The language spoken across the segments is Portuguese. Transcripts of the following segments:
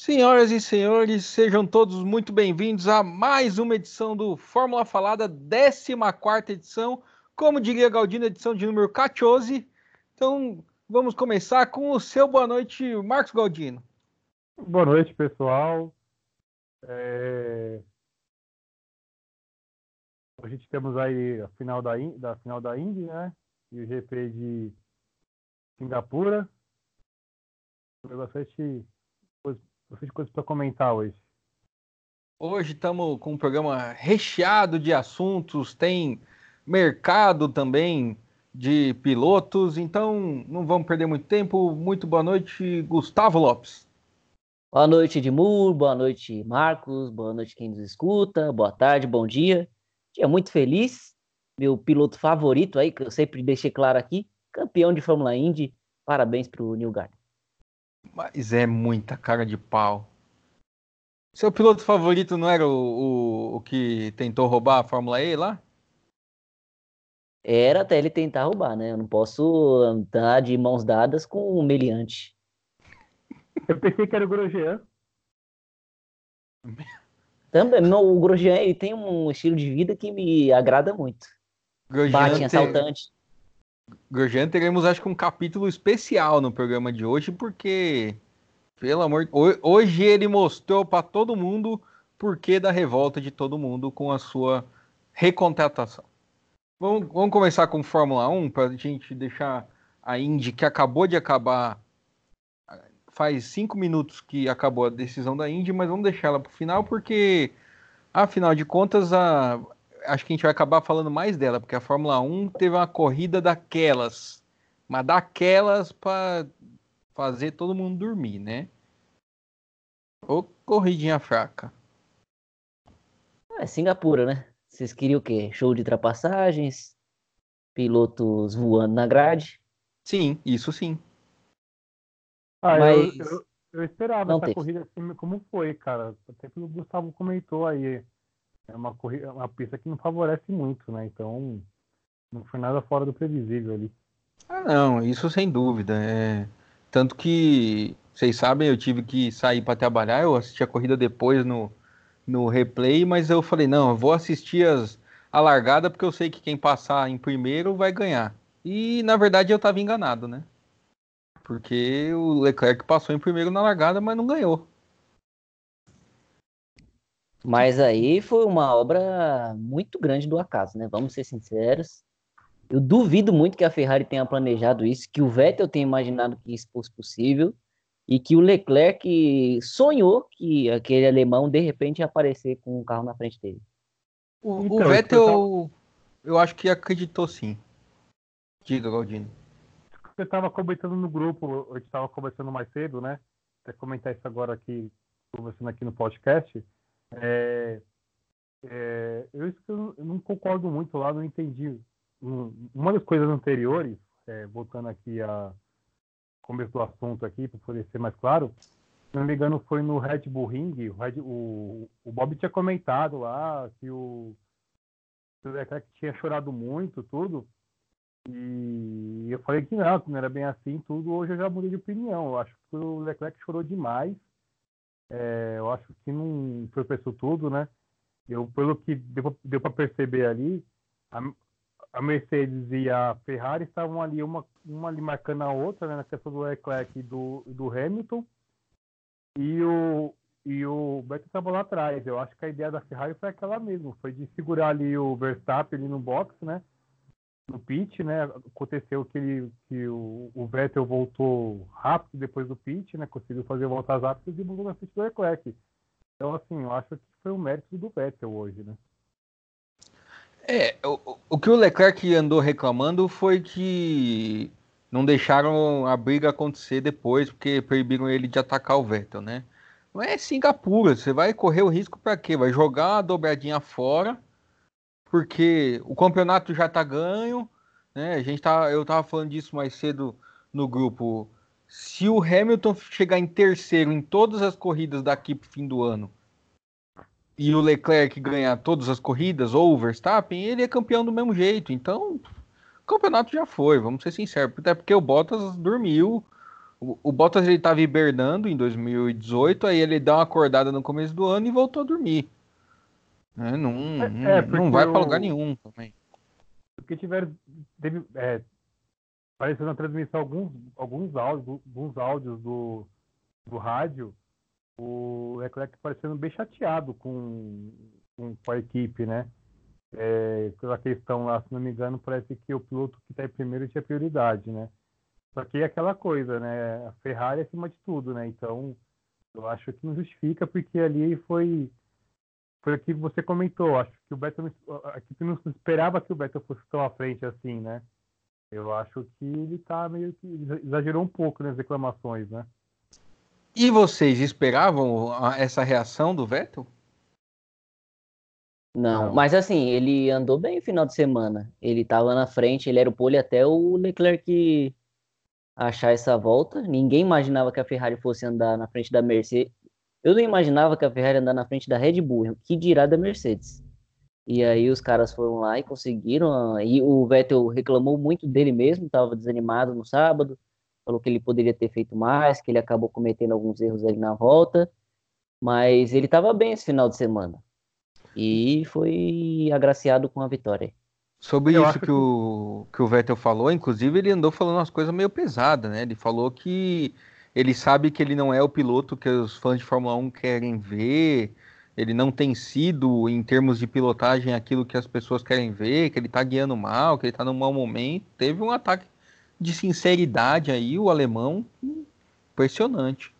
Senhoras e senhores, sejam todos muito bem-vindos a mais uma edição do Fórmula Falada, 14 edição, como diria Galdino, edição de número 14. Então, vamos começar com o seu boa noite, Marcos Galdino. Boa noite, pessoal. É... A gente temos aí a final da, da final da Indy, né? E o GP de Singapura. Foi bastante bastante coisa para comentar hoje. Hoje estamos com um programa recheado de assuntos, tem mercado também de pilotos, então não vamos perder muito tempo. Muito boa noite, Gustavo Lopes. Boa noite, Edmur, boa noite, Marcos, boa noite quem nos escuta, boa tarde, bom dia. Dia muito feliz, meu piloto favorito aí, que eu sempre deixei claro aqui, campeão de Fórmula Indy, parabéns para o Neil Gardner. Mas é muita cara de pau. Seu piloto favorito não era o, o, o que tentou roubar a Fórmula E lá? Era até ele tentar roubar, né? Eu não posso andar de mãos dadas com o meliante. Eu pensei que era o Grosjean. Também, não, o Grosjean ele tem um estilo de vida que me agrada muito. Grosjean Bate em assaltante. Grosjean, teremos acho que um capítulo especial no programa de hoje, porque, pelo amor hoje ele mostrou para todo mundo o porquê da revolta de todo mundo com a sua recontratação. Vamos, vamos começar com Fórmula 1 para a gente deixar a Indy, que acabou de acabar, faz cinco minutos que acabou a decisão da Indy, mas vamos deixar ela para o final, porque, afinal de contas, a, acho que a gente vai acabar falando mais dela, porque a Fórmula 1 teve uma corrida daquelas, mas daquelas para fazer todo mundo dormir, né? Ô corridinha fraca. É Singapura, né? Vocês queriam o quê? Show de ultrapassagens? Pilotos voando na grade? Sim, isso sim. Ah, Mas... eu, eu, eu esperava Não essa teve. corrida assim como foi, cara. Até que o Gustavo comentou aí é uma, corrida, uma pista que não favorece muito, né? Então não foi nada fora do previsível ali. Ah, não, isso sem dúvida. É... Tanto que, vocês sabem, eu tive que sair para trabalhar, eu assisti a corrida depois no, no replay, mas eu falei, não, eu vou assistir as, a largada porque eu sei que quem passar em primeiro vai ganhar. E na verdade eu estava enganado, né? Porque o Leclerc passou em primeiro na largada, mas não ganhou. Mas aí foi uma obra muito grande do acaso, né? Vamos ser sinceros. Eu duvido muito que a Ferrari tenha planejado isso, que o Vettel tenha imaginado que isso fosse possível e que o Leclerc sonhou que aquele alemão de repente ia aparecer com um carro na frente dele. O, então, o Vettel, eu acho que acreditou sim. Diga, Galdino. Você estava comentando no grupo, eu estava conversando mais cedo, né? Até comentar isso agora aqui, conversando aqui no podcast. É, é, eu, eu, não concordo muito lá, não entendi. Uma das coisas anteriores, é, voltando aqui a começo do assunto aqui, para poder ser mais claro, se não me engano, foi no Red Bull Ring, o, Red, o, o Bob tinha comentado lá que o, o Leclerc tinha chorado muito, tudo, e eu falei que não, que não era bem assim, tudo. Hoje eu já mudei de opinião. Eu acho que o Leclerc chorou demais. É, eu acho que não foi isso tudo, né? Eu, pelo que deu, para perceber ali, a, a, Mercedes e a Ferrari estavam ali, uma, uma ali marcando a outra, né, na questão do Leclerc e do, do Hamilton, e o, e o Vettel estava lá atrás. Eu acho que a ideia da Ferrari foi aquela mesmo, foi de segurar ali o Verstappen ali no box, né? No pit, né? Aconteceu que, ele, que o, o, Vettel voltou rápido depois do pit, né? Conseguiu fazer voltas rápidas e voltou na frente do Leclerc. Então, assim, eu acho que foi um mérito do Vettel hoje, né? É, o, o que o Leclerc andou reclamando foi que não deixaram a briga acontecer depois, porque proibiram ele de atacar o Vettel, né? Não é Singapura, você vai correr o risco para quê? Vai jogar a dobradinha fora porque o campeonato já está ganho, né? A gente tá, eu estava falando disso mais cedo no grupo. Se o Hamilton chegar em terceiro em todas as corridas daqui para o fim do ano e o Leclerc ganhar todas as corridas ou o Verstappen, ele é campeão do mesmo jeito. Então, o campeonato já foi, vamos ser sinceros. Até porque o Bottas dormiu O, o Bottas ele estava hibernando em 2018, aí ele dá uma acordada no começo do ano e voltou a dormir. É, não, é, não vai para lugar nenhum também. Porque tiveram. Teve, é, apareceu na transmissão alguns, alguns áudios, alguns áudios do, do rádio, o Leclerc parecendo bem chateado com, com, com a equipe, né? É, pela questão lá, se não me engano, parece que o piloto que está em primeiro tinha prioridade, né? Só que é aquela coisa, né? A Ferrari é acima de tudo, né? Então, eu acho que não justifica, porque ali foi foi o que você comentou. Acho que o Beto a equipe não esperava que o Beto fosse tão à frente assim, né? Eu acho que ele tá meio que exagerou um pouco nas reclamações, né? E vocês esperavam essa reação do Vettel? Não, Não, mas assim, ele andou bem no final de semana. Ele tava na frente, ele era o pole até o Leclerc achar essa volta. Ninguém imaginava que a Ferrari fosse andar na frente da Mercedes. Eu não imaginava que a Ferrari andar na frente da Red Bull, que dirá da Mercedes. E aí os caras foram lá e conseguiram. E o Vettel reclamou muito dele mesmo, estava desanimado no sábado, falou que ele poderia ter feito mais, que ele acabou cometendo alguns erros ali na volta, mas ele estava bem esse final de semana. E foi agraciado com a vitória. Sobre Eu isso que, que, o, que o Vettel falou, inclusive ele andou falando umas coisas meio pesadas, né? Ele falou que ele sabe que ele não é o piloto que os fãs de Fórmula 1 querem ver, ele não tem sido, em termos de pilotagem, aquilo que as pessoas querem ver, que ele tá guiando mal, que ele tá num mau momento. Teve um ataque de sinceridade aí, o alemão, impressionante.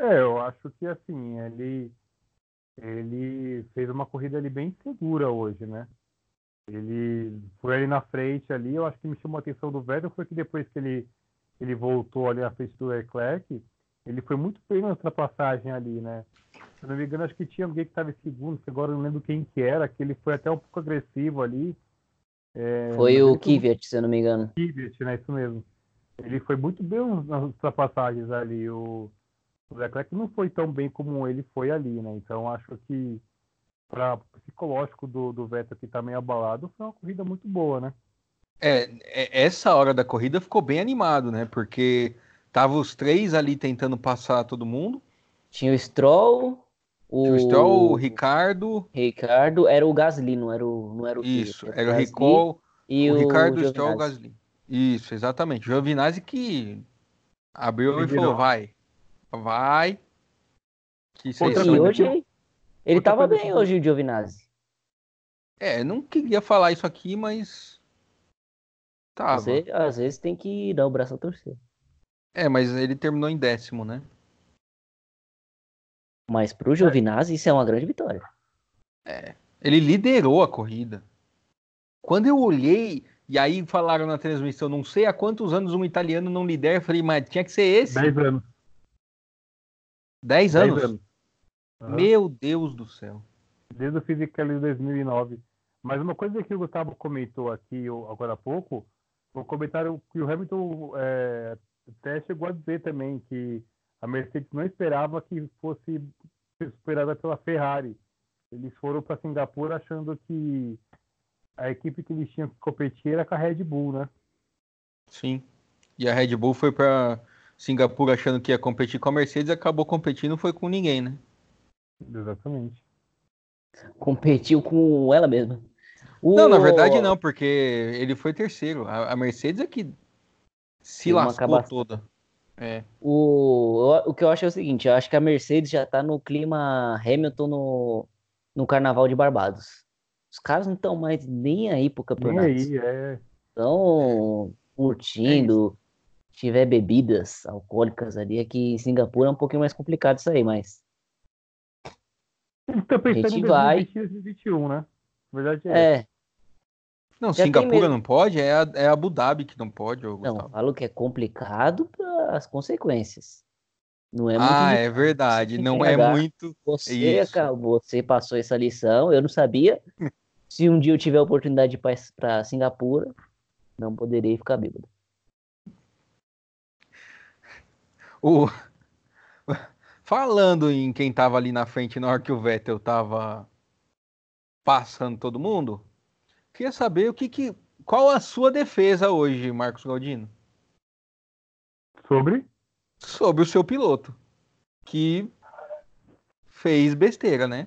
É, eu acho que assim, ele ele fez uma corrida ali bem segura hoje, né? Ele foi ali na frente ali, eu acho que me chamou a atenção do Vettel foi que depois que ele ele voltou ali na frente do Leclerc, ele foi muito bem na ultrapassagem ali, né? Se não me engano, acho que tinha alguém que estava em segundo, que agora eu não lembro quem que era, que ele foi até um pouco agressivo ali. É, foi o Kvyat, se eu não me engano. Kvyat, né? Isso mesmo. Ele foi muito bem nas ultrapassagens ali. O, o Leclerc não foi tão bem como ele foi ali, né? Então acho que para o psicológico do, do Vettel que tá meio abalado, foi uma corrida muito boa, né? É, é, essa hora da corrida ficou bem animado, né? Porque tava os três ali tentando passar todo mundo. Tinha o Stroll, o, Tinha o, Stroll, o Ricardo. Ricardo era o Gasly, não era o, não era o Isso, era, era o Ricol, e o, Ricardo, o Stroll, o Gasly. Isso, exatamente. O Giovinazzi que abriu e falou: vai, Vai. Que e hoje ele tava bem hoje, o Giovinazzi. É, não queria falar isso aqui, mas. Tava. Você, às vezes tem que dar o braço a torcer. É, mas ele terminou em décimo, né? Mas pro Giovinazzi isso é uma grande vitória. É. Ele liderou a corrida. Quando eu olhei, e aí falaram na transmissão, não sei há quantos anos um italiano não lidera, eu falei, mas tinha que ser esse. 10 anos. 10 anos? anos. Uhum. Meu Deus do céu. Desde o Physically de 2009. Mas uma coisa que o Gustavo comentou aqui agora há pouco, um comentário que o Hamilton é, até chegou a dizer também que a Mercedes não esperava que fosse superada pela Ferrari. Eles foram para Singapura achando que a equipe que eles tinham que competir era com a Red Bull, né? Sim. E a Red Bull foi para Singapura achando que ia competir com a Mercedes, acabou competindo, foi com ninguém, né? Exatamente. Competiu com ela mesma. O... Não, na verdade não, porque ele foi terceiro. A, a Mercedes é que se lascou toda. É. O, o que eu acho é o seguinte, eu acho que a Mercedes já tá no clima Hamilton no, no Carnaval de Barbados. Os caras não estão mais nem aí pro campeonato. Nem aí, é. Estão curtindo, é tiver bebidas alcoólicas ali, aqui em Singapura é um pouquinho mais complicado isso aí, mas. Estou pensando a gente em vai... 2021, né? Verdade é. é. Não, Já Singapura não pode, é, a, é Abu Dhabi que não pode. Não, falo que é complicado para as consequências. Não é muito ah, é verdade, não é muito. Você, você passou essa lição, eu não sabia. Se um dia eu tiver a oportunidade de ir para Singapura, não poderei ficar bêbado. O... Falando em quem tava ali na frente na hora que o Vettel tava passando todo mundo, queria saber o que, que qual a sua defesa hoje, Marcos Galdino? Sobre? Sobre o seu piloto. Que fez besteira, né?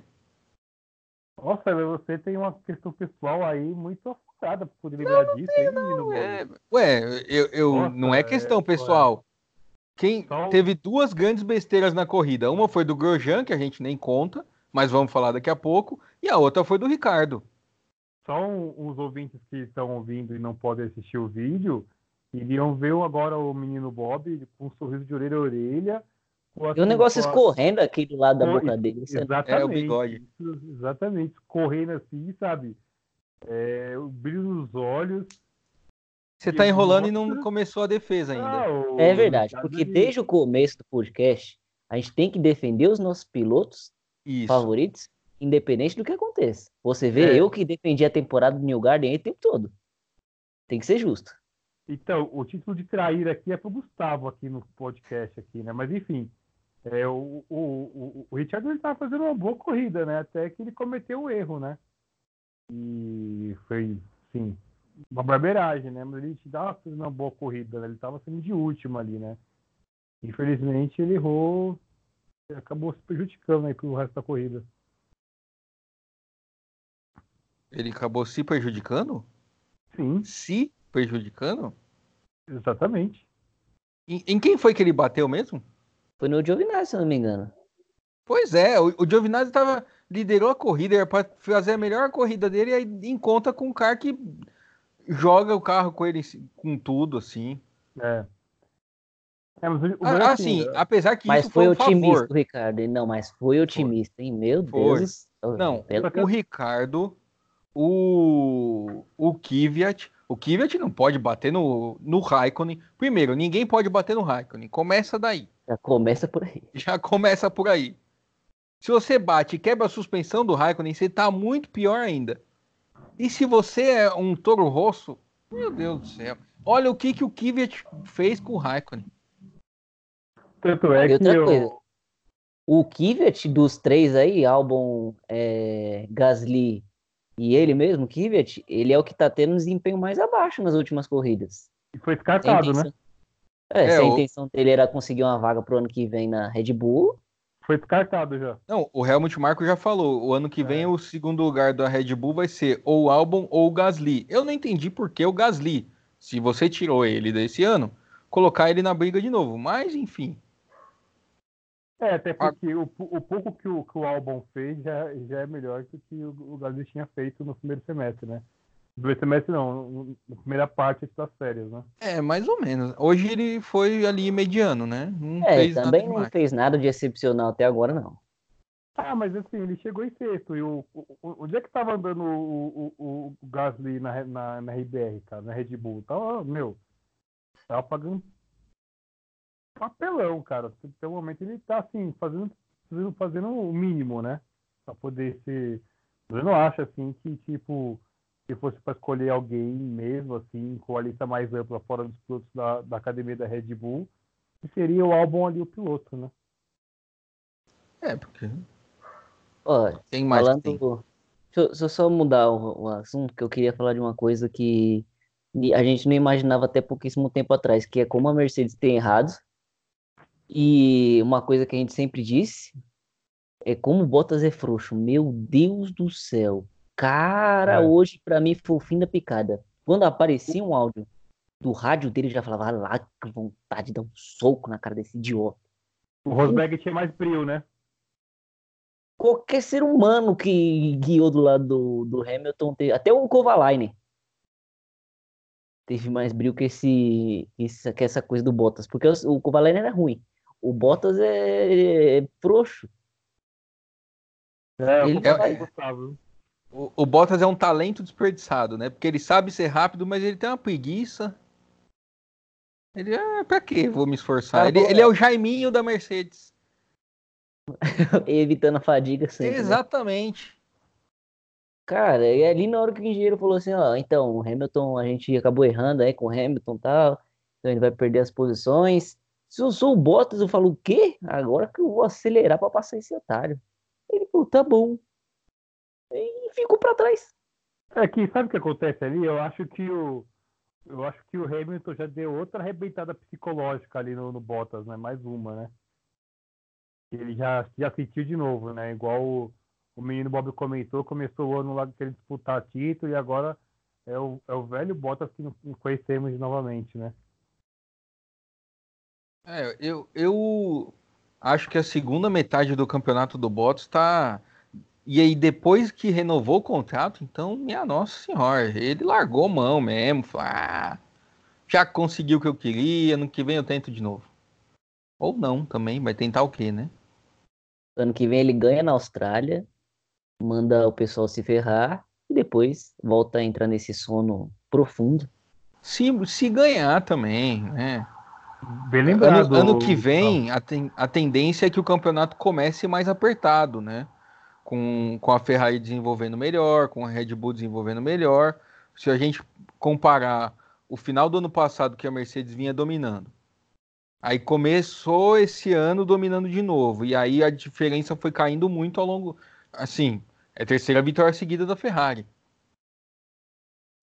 Nossa, você tem uma questão pessoal aí muito afundada pra poder lembrar não, disso, hein, menino? É, ué, eu, eu Nossa, não é questão é, pessoal. Quem Só... teve duas grandes besteiras na corrida. Uma foi do Grosjean, que a gente nem conta, mas vamos falar daqui a pouco, e a outra foi do Ricardo. Só os ouvintes que estão ouvindo e não podem assistir o vídeo, iriam ver agora o menino Bob com um sorriso de orelha a orelha. E o negócio a... escorrendo aqui do lado da boca dele. Exatamente. É o bigode. Exatamente. Correndo assim, sabe? É, o brilho nos olhos. Você tá enrolando e não começou a defesa ainda. Ah, é verdade, porque desde o começo do podcast, a gente tem que defender os nossos pilotos Isso. favoritos, independente do que aconteça. Você vê, é. eu que defendi a temporada do New Garden o tempo todo. Tem que ser justo. Então, o título de trair aqui é pro Gustavo aqui no podcast aqui, né? Mas enfim, é, o, o, o, o Richard ele tava fazendo uma boa corrida, né? Até que ele cometeu o erro, né? E foi, sim, uma barbeiragem, né? Mas ele estava fazendo uma boa corrida, né? Ele estava sendo de último ali, né? Infelizmente ele errou acabou se prejudicando aí pro resto da corrida. Ele acabou se prejudicando? Sim. Se prejudicando? Exatamente. Em, em, quem foi que ele bateu mesmo? Foi no Giovinazzi, se não me engano. Pois é, o, o Giovinazzi tava, liderou a corrida, era para fazer a melhor corrida dele e aí em conta com um cara que joga o carro com ele com tudo, assim. É. é mas o, ah, assim, assim, apesar que mas isso foi, foi um otimista, favor. Ricardo. Não, mas foi otimista, foi. hein? Meu foi. Deus. Não, o Ricardo, o, o Kvyat, o Kvyat não pode bater no, no Raikkonen. Primeiro, ninguém pode bater no Raikkonen. Começa daí. Já começa por aí. Já começa por aí. Se você bate e quebra a suspensão do Raikkonen, você tá muito pior ainda. E se você é um touro rosso, meu Deus do céu. Olha o que, que o Kvyat fez com o Raikkonen. Tanto é que eu... O Kvyat dos três aí, Albon, é, Gasly e ele mesmo, Kvyat, ele é o que tá tendo um desempenho mais abaixo nas últimas corridas. E foi descartado, né? É, é, se a o... intenção dele era conseguir uma vaga pro ano que vem na Red Bull, foi descartado já. Não, o Helmut Marko já falou. O ano que vem é. o segundo lugar da Red Bull vai ser ou o Albon ou o Gasly. Eu não entendi por que o Gasly. Se você tirou ele desse ano, colocar ele na briga de novo. Mas, enfim. É, até porque o, o pouco que o, que o Albon fez já, já é melhor do que o, o Gasly tinha feito no primeiro semestre, né? Do semestre não, na primeira parte das férias, né? É, mais ou menos. Hoje ele foi ali mediano, né? Não é, também não fez nada de excepcional até agora, não. Ah, mas assim, ele chegou em sexto. E o, o, onde é que tava andando o, o, o Gasly na, na, na RBR, cara, na Red Bull? Tava, meu, tava pagando papelão, cara. Pelo momento ele tá assim, fazendo, fazendo o mínimo, né? Pra poder ser. Eu não acho assim que, tipo se fosse para escolher alguém mesmo, assim, com a lista mais ampla fora dos pilotos da, da academia da Red Bull, seria o álbum ali o piloto, né? É, porque. Ó, tem mais falando... tem. Deixa, eu só mudar o, o, assunto, que eu queria falar de uma coisa que a gente não imaginava até pouquíssimo tempo atrás, que é como a Mercedes tem errado. E uma coisa que a gente sempre disse é como o Bottas é frouxo. Meu Deus do céu. Cara, é. hoje para mim foi o fim da picada. Quando aparecia um áudio do rádio dele, já falava, ah, lá, que vontade de dar um soco na cara desse idiota. O Rosberg tinha mais brilho, né? Qualquer ser humano que guiou do lado do, do Hamilton, teve, até o Kovalainen, teve mais brilho que, esse, que essa coisa do Bottas. Porque o, o Kovalainen era ruim. O Bottas é, é frouxo. É, ele vai... Gustavo. O, o Bottas é um talento desperdiçado, né? Porque ele sabe ser rápido, mas ele tem uma preguiça. Ele é pra quê? Vou me esforçar. ele, ele, é o Jaiminho da Mercedes. Evitando a fadiga sempre. Né? Exatamente. Né? Cara, e ali na hora que o engenheiro falou assim, ó, então, o Hamilton, a gente acabou errando aí com o Hamilton e tal, então ele vai perder as posições. Se eu sou o Bottas, eu falo, o quê? Agora que eu vou acelerar para passar esse otário. Ele falou, tá bom e ficou para trás. É que sabe o que acontece ali? Eu acho que o, eu acho que o Hamilton já deu outra arrebentada psicológica ali no, no Bottas, né? Mais uma, né? Ele já, já sentiu de novo, né? Igual o, o menino Bob comentou, começou o ano lá querendo disputar título e agora é o, é o velho Bottas que não conhecemos novamente, né? É, eu, eu acho que a segunda metade do campeonato do Bottas está. E aí, depois que renovou o contrato, então, minha nossa senhora, ele largou mão mesmo. Falou, ah, já conseguiu o que eu queria, ano que vem eu tento de novo. Ou não também, vai tentar o quê, né? Ano que vem ele ganha na Austrália, manda o pessoal se ferrar e depois volta a entrar nesse sono profundo. Se, se ganhar também, né? Bem lembrado. Ano, ano que vem, a, ten, a tendência é que o campeonato comece mais apertado, né? Com, com a Ferrari desenvolvendo melhor, com a Red Bull desenvolvendo melhor. Se a gente comparar o final do ano passado que a Mercedes vinha dominando, aí começou esse ano dominando de novo, e aí a diferença foi caindo muito ao longo. Assim, é a terceira vitória seguida da Ferrari.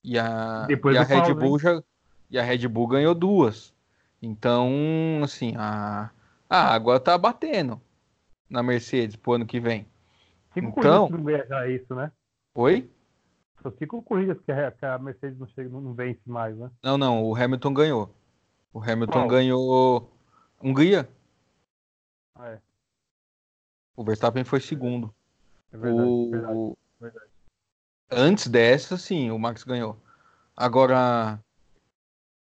E a, e a Red Bull já, e a Red Bull ganhou duas. Então, assim, a, a água tá batendo na Mercedes pro ano que vem. Cinco então, corridas que não ganha já isso, né? Oi? Cinco corridas que a, que a Mercedes não, chega, não vence mais, né? Não, não, o Hamilton ganhou. O Hamilton Qual? ganhou Hungria. Ah, é. O Verstappen foi segundo. É verdade, o... verdade, verdade. Antes dessa, sim, o Max ganhou. Agora,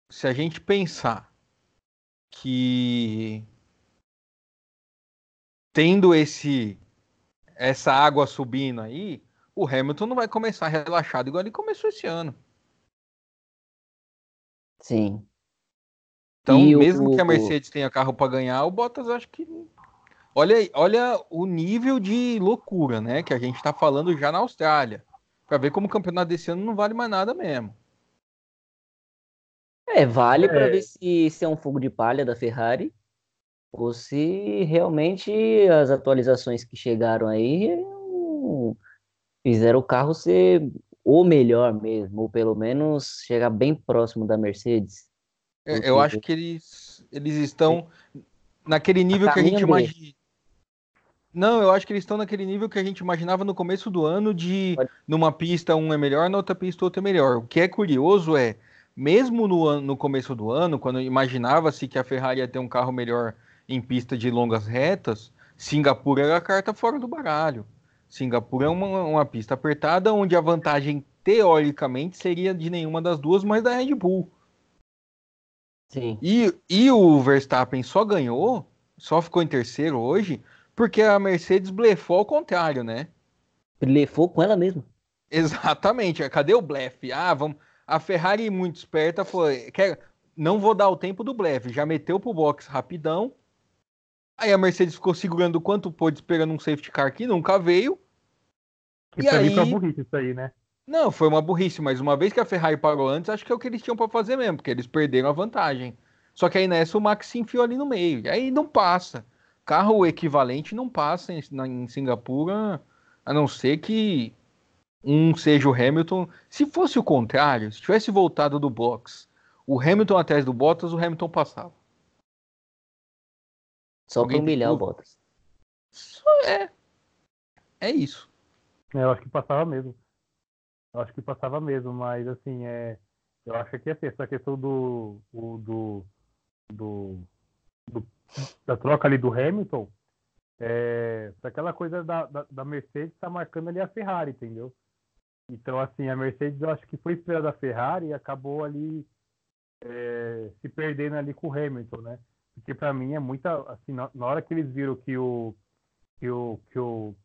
se a gente pensar que tendo esse essa água subindo aí, o Hamilton não vai começar relaxado igual ele começou esse ano. Sim. Então, e mesmo o... que a Mercedes tenha carro para ganhar, o Bottas acho que olha olha o nível de loucura, né, que a gente está falando já na Austrália. Para ver como o campeonato desse ano não vale mais nada mesmo. É, vale para é. ver se, se é um fogo de palha da Ferrari ou se realmente as atualizações que chegaram aí fizeram o carro ser o melhor mesmo, ou pelo menos chegar bem próximo da Mercedes. É, eu acho que eles, eles estão naquele nível que a gente imagina. Não, eu acho que eles estão naquele nível que a gente imaginava no começo do ano de numa pista um é melhor, na outra pista outro é melhor. O que é curioso é mesmo no, no começo do ano, quando imaginava-se que a Ferrari ia ter um carro melhor em pista de longas retas, Singapura era a carta fora do baralho. Singapura é uma, uma pista apertada onde a vantagem teoricamente seria de nenhuma das duas, mas da Red Bull. Sim. E, e o Verstappen só ganhou, só ficou em terceiro hoje, porque a Mercedes blefou ao contrário, né? Blefou com ela mesma. Exatamente. Cadê o blefe? Ah, vamos a Ferrari, muito esperta, foi. Quer, não vou dar o tempo do blefe, já meteu pro box rapidão. Aí a Mercedes ficou segurando o quanto pôde, esperando um safety car que nunca veio. E, e aí... foi burrice isso aí, né? Não, foi uma burrice, mas uma vez que a Ferrari parou antes, acho que é o que eles tinham para fazer mesmo, porque eles perderam a vantagem. Só que aí nessa o Max se enfiou ali no meio. E aí não passa. Carro equivalente não passa em, em Singapura, a não ser que um seja o Hamilton. Se fosse o contrário, se tivesse voltado do box, o Hamilton atrás do Bottas, o Hamilton passava. Só para humilhar o Bottas. Só é. É isso. É, eu acho que passava mesmo. Eu acho que passava mesmo, mas assim, é. Eu acho que assim, essa questão do, do, do, do da troca ali do Hamilton, é, aquela coisa da, da, da Mercedes tá marcando ali a Ferrari, entendeu? Então, assim, a Mercedes eu acho que foi esperada da Ferrari e acabou ali é, se perdendo ali com o Hamilton, né? Porque para mim é muita, assim, na, na, hora que eles viram que o que o que o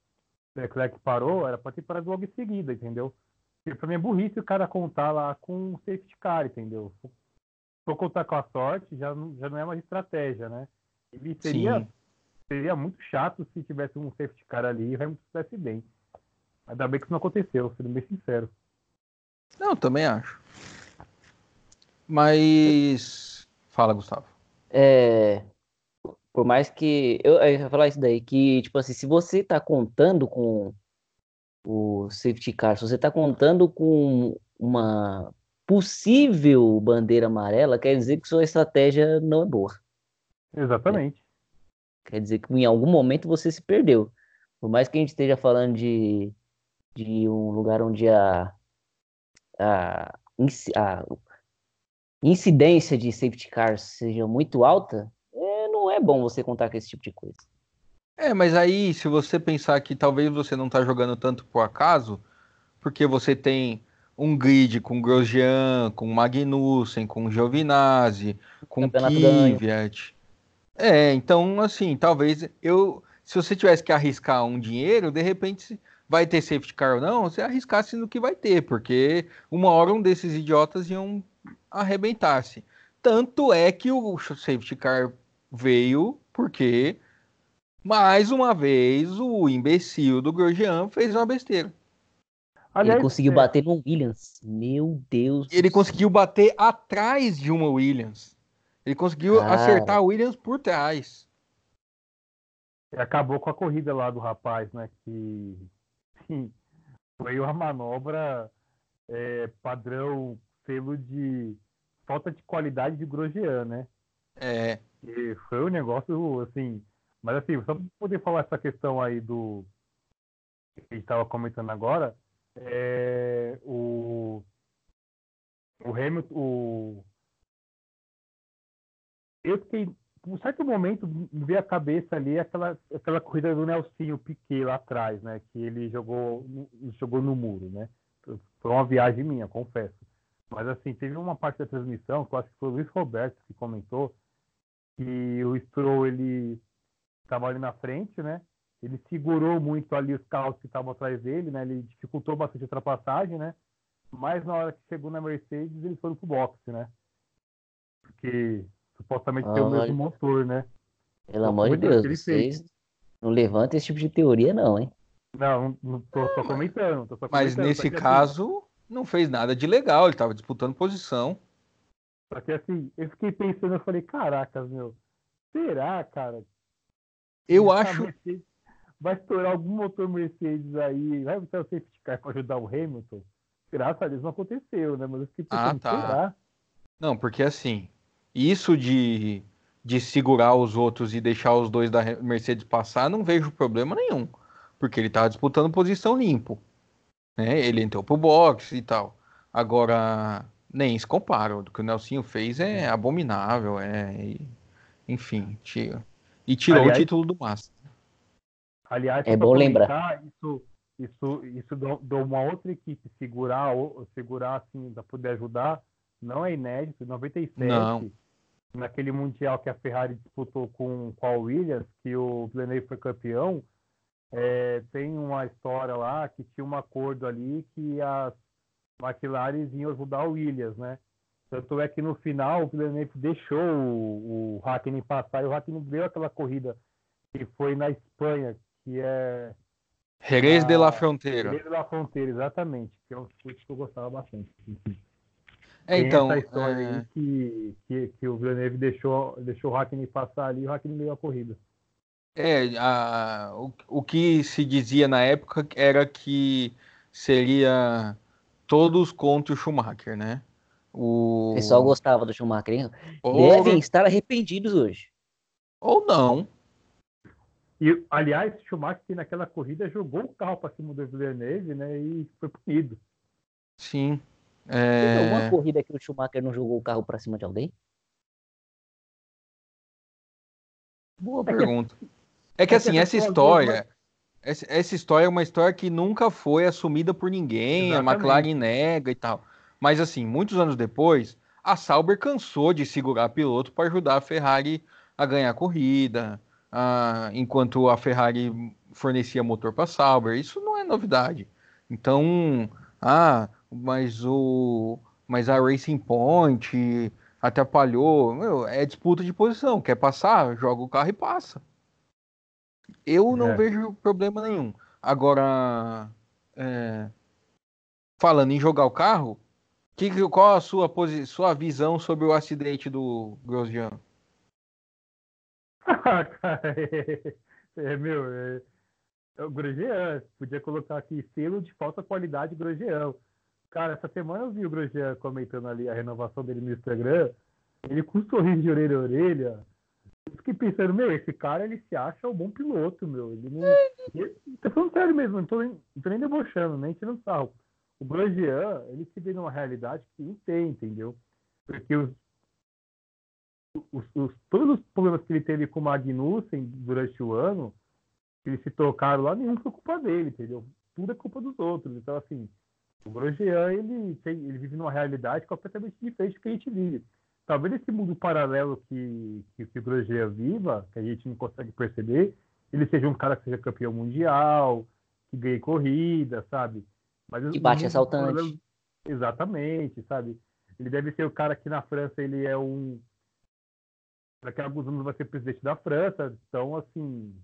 Leclerc parou, era para ter parado logo em seguida, entendeu? Porque para mim é burrice o cara contar lá com o safety car, entendeu? Se for contar com a sorte, já, já não é mais estratégia, né? E seria, seria muito chato se tivesse um safety car ali e o Hamilton estivesse bem. Ainda bem que isso não aconteceu, sendo bem sincero. Não, também acho. Mas. Fala, Gustavo. É. Por mais que. Eu, eu ia falar isso daí, que, tipo assim, se você tá contando com o safety car, se você tá contando com uma possível bandeira amarela, quer dizer que sua estratégia não é boa. Exatamente. Quer dizer que em algum momento você se perdeu. Por mais que a gente esteja falando de, de um lugar onde a, a, a incidência de safety cars seja muito alta, é, não é bom você contar com esse tipo de coisa. É, mas aí, se você pensar que talvez você não está jogando tanto por acaso, porque você tem um grid com Grosjean, com Magnussen, com Giovinazzi, com Kvyat. É, então, assim, talvez eu, se você tivesse que arriscar um dinheiro, de repente vai ter safety car ou não, você arriscasse no que vai ter, porque uma hora um desses idiotas iam arrebentar-se. Tanto é que o safety car veio porque, mais uma vez, o imbecil do Grosjean fez uma besteira. Aliás, ele conseguiu é... bater no Williams. Meu Deus. Ele conseguiu bater atrás de uma Williams. Ele conseguiu Cara. acertar a Williams por trás. Acabou com a corrida lá do rapaz, né? Que sim, foi uma manobra é, padrão, selo de falta de qualidade de Grosjean, né? É. E foi um negócio assim. Mas assim, só para poder falar essa questão aí do que a gente estava comentando agora, é, o, o Hamilton, o, eu fiquei, um certo momento, me veio a cabeça ali aquela, aquela corrida do Nelsinho Piquet lá atrás, né? Que ele jogou, jogou no muro, né? Foi uma viagem minha, confesso. Mas assim, teve uma parte da transmissão, que eu acho que foi o Luiz Roberto que comentou, que o Stroll, ele estava ali na frente, né? ele segurou muito ali os carros que estavam atrás dele, né? Ele dificultou bastante a ultrapassagem, né? Mas na hora que chegou na Mercedes, eles foram pro boxe, né? Porque supostamente ah, tem o mesmo motor, né? Pelo amor de Deus, vocês não levantem esse tipo de teoria, não, hein? Não, não tô só comentando. Tô só Mas comentando, nesse caso, assim, não fez nada de legal, ele tava disputando posição. Só que assim, eu fiquei pensando, eu falei, caracas, meu, será, cara? Eu acho. Mercedes vai estourar algum motor Mercedes aí, vai ter o safety car para ajudar o Hamilton. Graças a Deus não aconteceu, né? Mas eu fiquei pensando, ah, tá. Será? Não, porque assim, isso de, de segurar os outros e deixar os dois da Mercedes passar, não vejo problema nenhum. Porque ele tava disputando posição limpo. Né? Ele entrou pro box e tal. Agora, nem se compara. O que o Nelsinho fez é abominável. É, enfim, tira. E tirou Aliás, o título do Massa. Aliás, é bom lembrar. Isso, isso, isso de uma outra equipe segurar, segurar assim, para poder ajudar, não é inédito. Em 97, não. naquele Mundial que a Ferrari disputou com, com a Williams, que o Villeneuve foi campeão, é, tem uma história lá que tinha um acordo ali que as McLaren iam ajudar o Williams, né? Tanto é que no final o Villeneuve deixou o, o Hakkinen passar e o Hakkinen deu aquela corrida que foi na Espanha, que é. Jerez de la Fronteira. Jerez de la Fronteira, exatamente. Que é um curso que eu gostava bastante. É, então. Essa história é... aí que, que, que o Villeneuve deixou, deixou o Hackney passar ali e o Hackney ganhou a corrida. É, a, o, o que se dizia na época era que seria todos contra o Schumacher, né? O, o pessoal gostava do Schumacher, hein? Ou... Devem estar arrependidos hoje. Ou não. E, aliás, Schumacher naquela corrida jogou o carro para cima do Villeneuve, né? E foi punido. Sim. É... Tem alguma corrida que o Schumacher não jogou o carro para cima de alguém? Boa é pergunta. Que, é que é assim, essa história. Essa, essa, história é uma história que nunca foi assumida por ninguém, Exatamente. a McLaren nega e tal. Mas assim, muitos anos depois, a Sauber cansou de segurar piloto para ajudar a Ferrari a ganhar a corrida ah, enquanto a Ferrari fornecia motor para Sauber. Isso não é novidade. Então, ah, mas o mas a Racing Point atrapalhou. Meu, é disputa de posição. Quer passar? Joga o carro e passa. Eu não é. vejo problema nenhum. Agora, é, falando em jogar o carro, que, qual a sua, sua visão sobre o acidente do Grosjean? é, meu, é, é o Grosjean. Podia colocar aqui selo de falta qualidade Grosjean. Cara, essa semana eu vi o Grosjean comentando ali a renovação dele no Instagram. Ele com um sorriso de orelha a orelha. Eu fiquei pensando, meu, esse cara ele se acha um bom piloto, meu. Ele não. Ele, tô falando sério mesmo, não tô, nem, não tô nem debochando, nem tirando sarro. O Grosjean, ele se vê numa realidade que não tem, entendeu? Porque os, os, os, todos os problemas que ele teve com o Magnussen durante o ano, que eles se tocaram lá, nenhum foi culpa dele, entendeu? Tudo é culpa dos outros. Então, assim, o Grosjean, ele, ele vive numa realidade completamente diferente do que a gente vive. Talvez esse mundo paralelo que, que, que o Grosjean viva, que a gente não consegue perceber, ele seja um cara que seja campeão mundial, que ganhe corrida, sabe? Mas que bate assaltante. Paralelo, exatamente, sabe? Ele deve ser o cara que na França ele é um. Daqui a alguns anos vai ser presidente da França, então assim.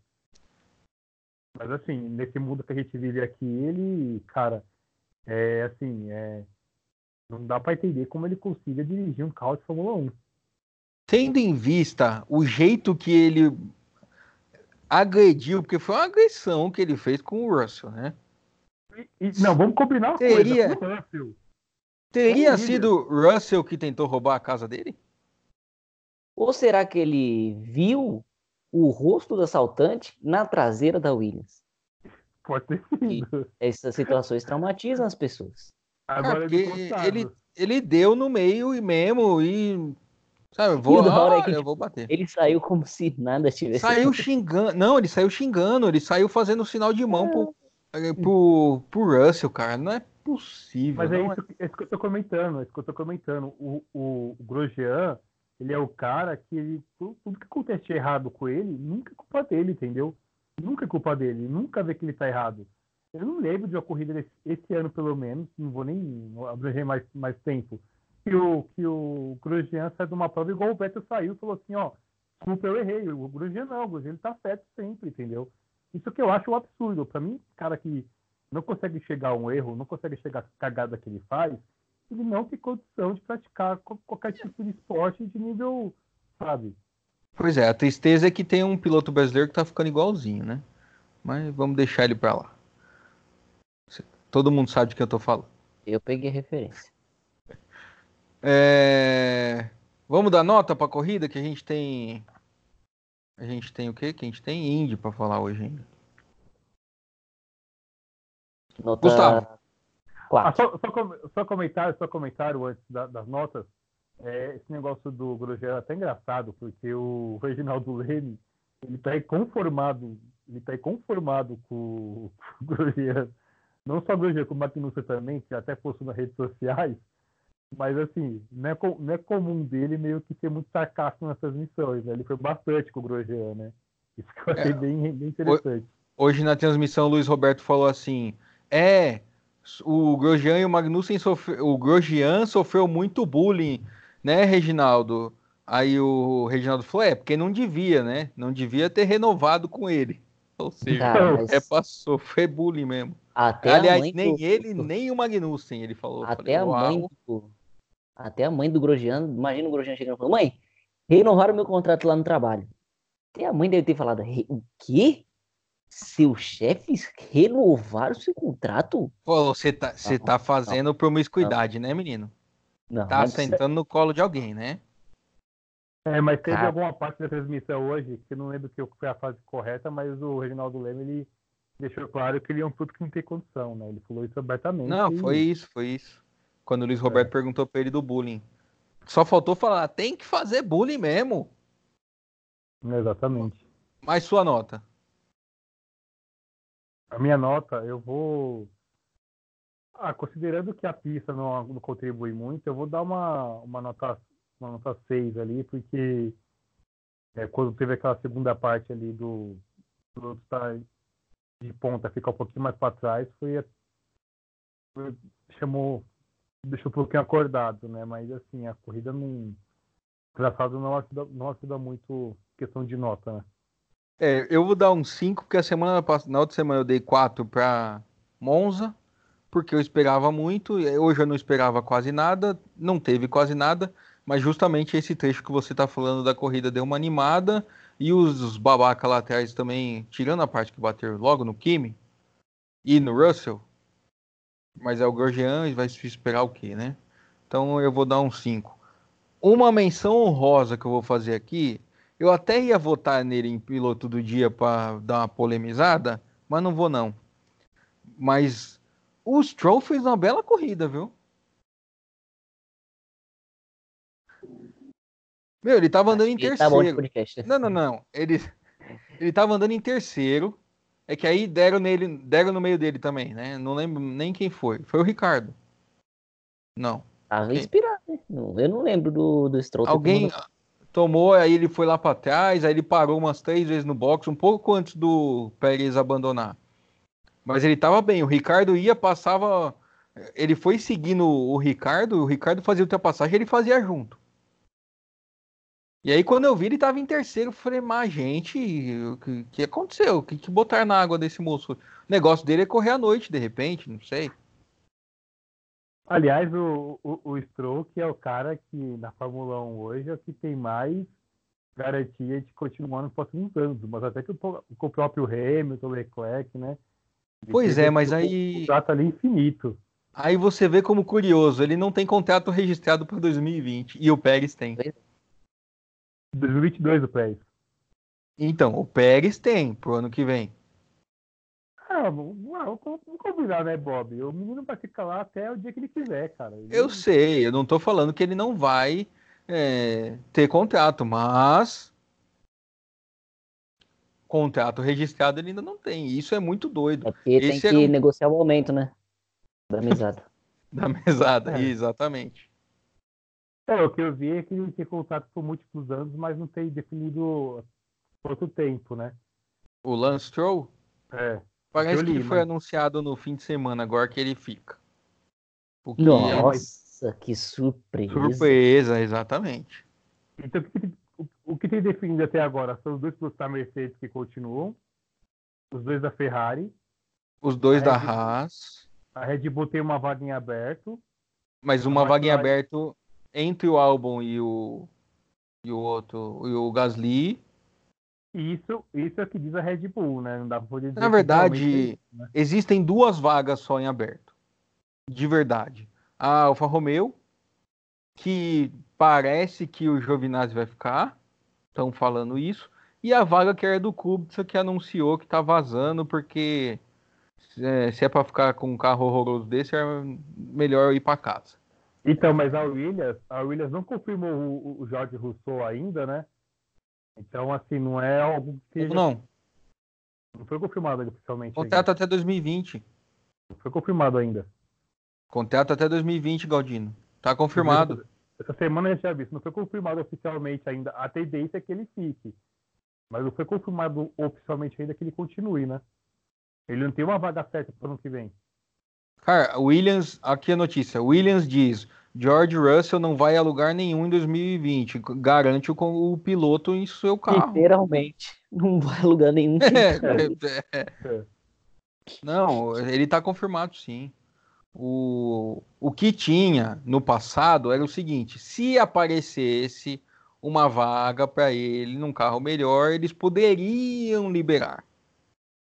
Mas assim, nesse mundo que a gente vive aqui, ele, cara, é assim, é, não dá para entender como ele consiga dirigir um carro de Fórmula 1. Tendo em vista o jeito que ele agrediu, porque foi uma agressão que ele fez com o Russell, né? E, e, não, vamos combinar uma teria, coisa. Russell. Teria sido Russell que tentou roubar a casa dele? Ou será que ele viu o rosto do assaltante na traseira da Williams? Pode ter sido. essas situações traumatizam as pessoas. Agora é ele, ele deu no meio e mesmo e sabe, vou, ah, é que, eu tipo, vou bater. Ele saiu como se nada tivesse. Saiu xingando, não, ele saiu xingando, ele saiu fazendo sinal de mão é. pro, eh, pro, pro Russell, cara, não é possível. Mas é isso, é... isso que eu tô comentando, é isso que eu tô comentando. O, o, o Grosjean, ele é o cara que ele, tudo que acontece errado com ele, nunca é culpa dele, entendeu? Nunca é culpa dele, nunca vê que ele tá errado. Eu não lembro de uma corrida desse, esse ano, pelo menos, não vou nem abranger mais, mais tempo, que o, que o Grosjean saiu de uma prova igual o Vettel saiu e falou assim, ó, desculpa, eu errei. O Grosjean não, o Grosjean tá certo sempre, entendeu? Isso que eu acho um absurdo. Para mim, cara que não consegue chegar a um erro, não consegue chegar a cagada que ele faz, ele não tem condição de praticar qualquer tipo de esporte de nível, sabe? Pois é, a tristeza é que tem um piloto brasileiro que tá ficando igualzinho, né? Mas vamos deixar ele para lá. Todo mundo sabe de que eu tô falando. Eu peguei referência. É... Vamos dar nota pra corrida que a gente tem. A gente tem o quê? Que a gente tem Indy pra falar hoje ainda. Nota... Gustavo. Ah, só, só, só, comentário, só comentário antes da, das notas. É, esse negócio do Grosjean é até engraçado, porque o Reginaldo Leme, ele tá inconformado, ele tá inconformado com, com o Grosjean não só do G, como o Magnussen também, que até postou nas redes sociais, mas assim, não é, não é comum dele meio que ser muito sarcástico nessas missões, né? Ele foi bastante com o Grosjean, né? Isso que eu achei é, bem, bem interessante. Hoje na transmissão, o Luiz Roberto falou assim: é, o Grosjean e o Magnussen sofreu. O Grosjean sofreu muito bullying, né, Reginaldo? Aí o Reginaldo falou: é, porque não devia, né? Não devia ter renovado com ele. Ou seja, ah, mas... é passou, foi bullying mesmo. Até Aliás, nem do... ele, nem o Magnussen, ele falou. Até falei, a mãe do... Até a mãe do Grosjean, imagina o Grosjean chegando e falando, mãe, renovaram meu contrato lá no trabalho. Até a mãe deve ter falado, o quê? Seus chefes renovaram seu contrato? Pô, você tá, você tá fazendo promiscuidade, né, menino? Não, tá sentando no colo de alguém, né? É, mas teve Cara. alguma parte da transmissão hoje, que eu não lembro que foi a fase correta, mas o Reginaldo Leme, ele deixou claro que ele é um puto que não tem condição, né? Ele falou isso abertamente. Não, e... foi isso, foi isso. Quando o Luiz Roberto é. perguntou pra ele do bullying. Só faltou falar, tem que fazer bullying mesmo. Exatamente. Mas sua nota? A minha nota, eu vou. Ah, considerando que a pista não, não contribui muito, eu vou dar uma, uma nota uma nota 6 ali, porque é, quando teve aquela segunda parte ali do, do estar de ponta ficar um pouquinho mais para trás, foi, foi, chamou deixou um pouquinho acordado, né? Mas assim, a corrida não traçado não ajuda, não ajuda muito questão de nota, né? É, eu vou dar um 5, porque a semana na outra semana eu dei 4 para Monza, porque eu esperava muito, hoje eu não esperava quase nada, não teve quase nada, mas justamente esse trecho que você está falando da corrida deu uma animada e os, babaca lá atrás também, tirando a parte que bateram logo no Kimi e no Russell, Mas é o Grosjean, vai se esperar o quê, né? Então eu vou dar um 5. Uma menção honrosa que eu vou fazer aqui, eu até ia votar nele em piloto do dia para dar uma polemizada, mas não vou não. Mas o Stroll fez uma bela corrida, viu? Meu, ele tava andando em Ele tá terceiro. podcast. Não, não, não. Ele, ele tava andando em terceiro. É que aí deram nele, deram no meio dele também, né? Não lembro nem quem foi. Foi o Ricardo. Não. Tava Quem? inspirado, né? Eu não lembro do, do Stroll. Alguém tomou, aí ele foi lá pra trás, aí ele parou umas três vezes no box, um pouco antes do Pérez abandonar. Mas ele tava bem. O Ricardo ia, passava. Ele foi seguindo o Ricardo, o Ricardo fazia ultrapassagem, ele fazia junto. E aí, quando eu vi, ele tava em terceiro. Eu falei, mas, gente, o que, que aconteceu? O que, que na água desse moço? O negócio dele é correr à noite, de repente, não sei. Aliás, o, o, o é o cara que na Fórmula 1 hoje é o que tem mais garantia de continuar nos próximos anos. Mas até que o, o próprio Hamilton, o Leclerc, né? Pois é, mas um aí- contrato ali infinito. Aí você vê como curioso, ele não tem contrato registrado para 2020 e o Pérez tem. 2022 o Pérez. Então, o Pérez tem pro ano que vem. Ah, vamos combinar, né, Bob? O menino vai ficar lá até o dia que ele quiser, cara. Ele- Eu sei, eu não tô falando que ele não vai é, ter contrato, mas contrato registrado ele ainda não tem. Isso é muito doido É porque tem Esse que era um- negociar o aumento, né? Da mesada. da mesada. É. Exatamente. É, o que eu vi é que ele tem contrato por múltiplos anos, mas não tem definido quanto tempo, né? O Lance Stroll É. parece eu que li, ele foi mas- anunciado no fim de semana agora que ele fica. Que é uma Nossa, que surpresa. surpresa, exatamente. Então, o que, tem- definido até agora são os dois pilotos da Mercedes que continuam, os dois da Ferrari, Os dois A da Red Haas, a Red Bull tem uma vaga em aberto, mas uma vaga em aberto entre o Albon e o e o outro, e o Gasly. isso, isso é o que diz a Red Bull, né? Não dá pra poder dizer Na verdade, né? existem duas vagas só em aberto. De verdade. A Alfa Romeo, que parece que o Giovinazzi vai ficar. Estão falando isso. E a vaga que era do Kubica, que anunciou que tá vazando, porque é, se é para ficar com um carro horroroso desse, é melhor eu ir para casa. Então, mas a Williams, a Williams não confirmou o, o Jorge Rousseau ainda, né? Então, assim, não é algo que não? não foi confirmado ainda oficialmente. Contrato até 2020. ainda. Não foi confirmado ainda. Contrato até 2020, Galdino. Tá confirmado. Essa semana vi, isso não foi confirmado oficialmente ainda. A tendência é que ele fique. Mas não foi confirmado oficialmente ainda que ele continue, né? Ele não tem uma vaga certa para o ano que vem. Cara, Williams, aqui a notícia. Williams diz: George Russell não vai a lugar nenhum em 2020. Garante o, o piloto em seu carro. Literalmente. Não vai a lugar nenhum. É, é. É. Não, ele tá confirmado sim. O, o que tinha no passado era o seguinte: se aparecesse uma vaga para ele num carro melhor, eles poderiam liberar.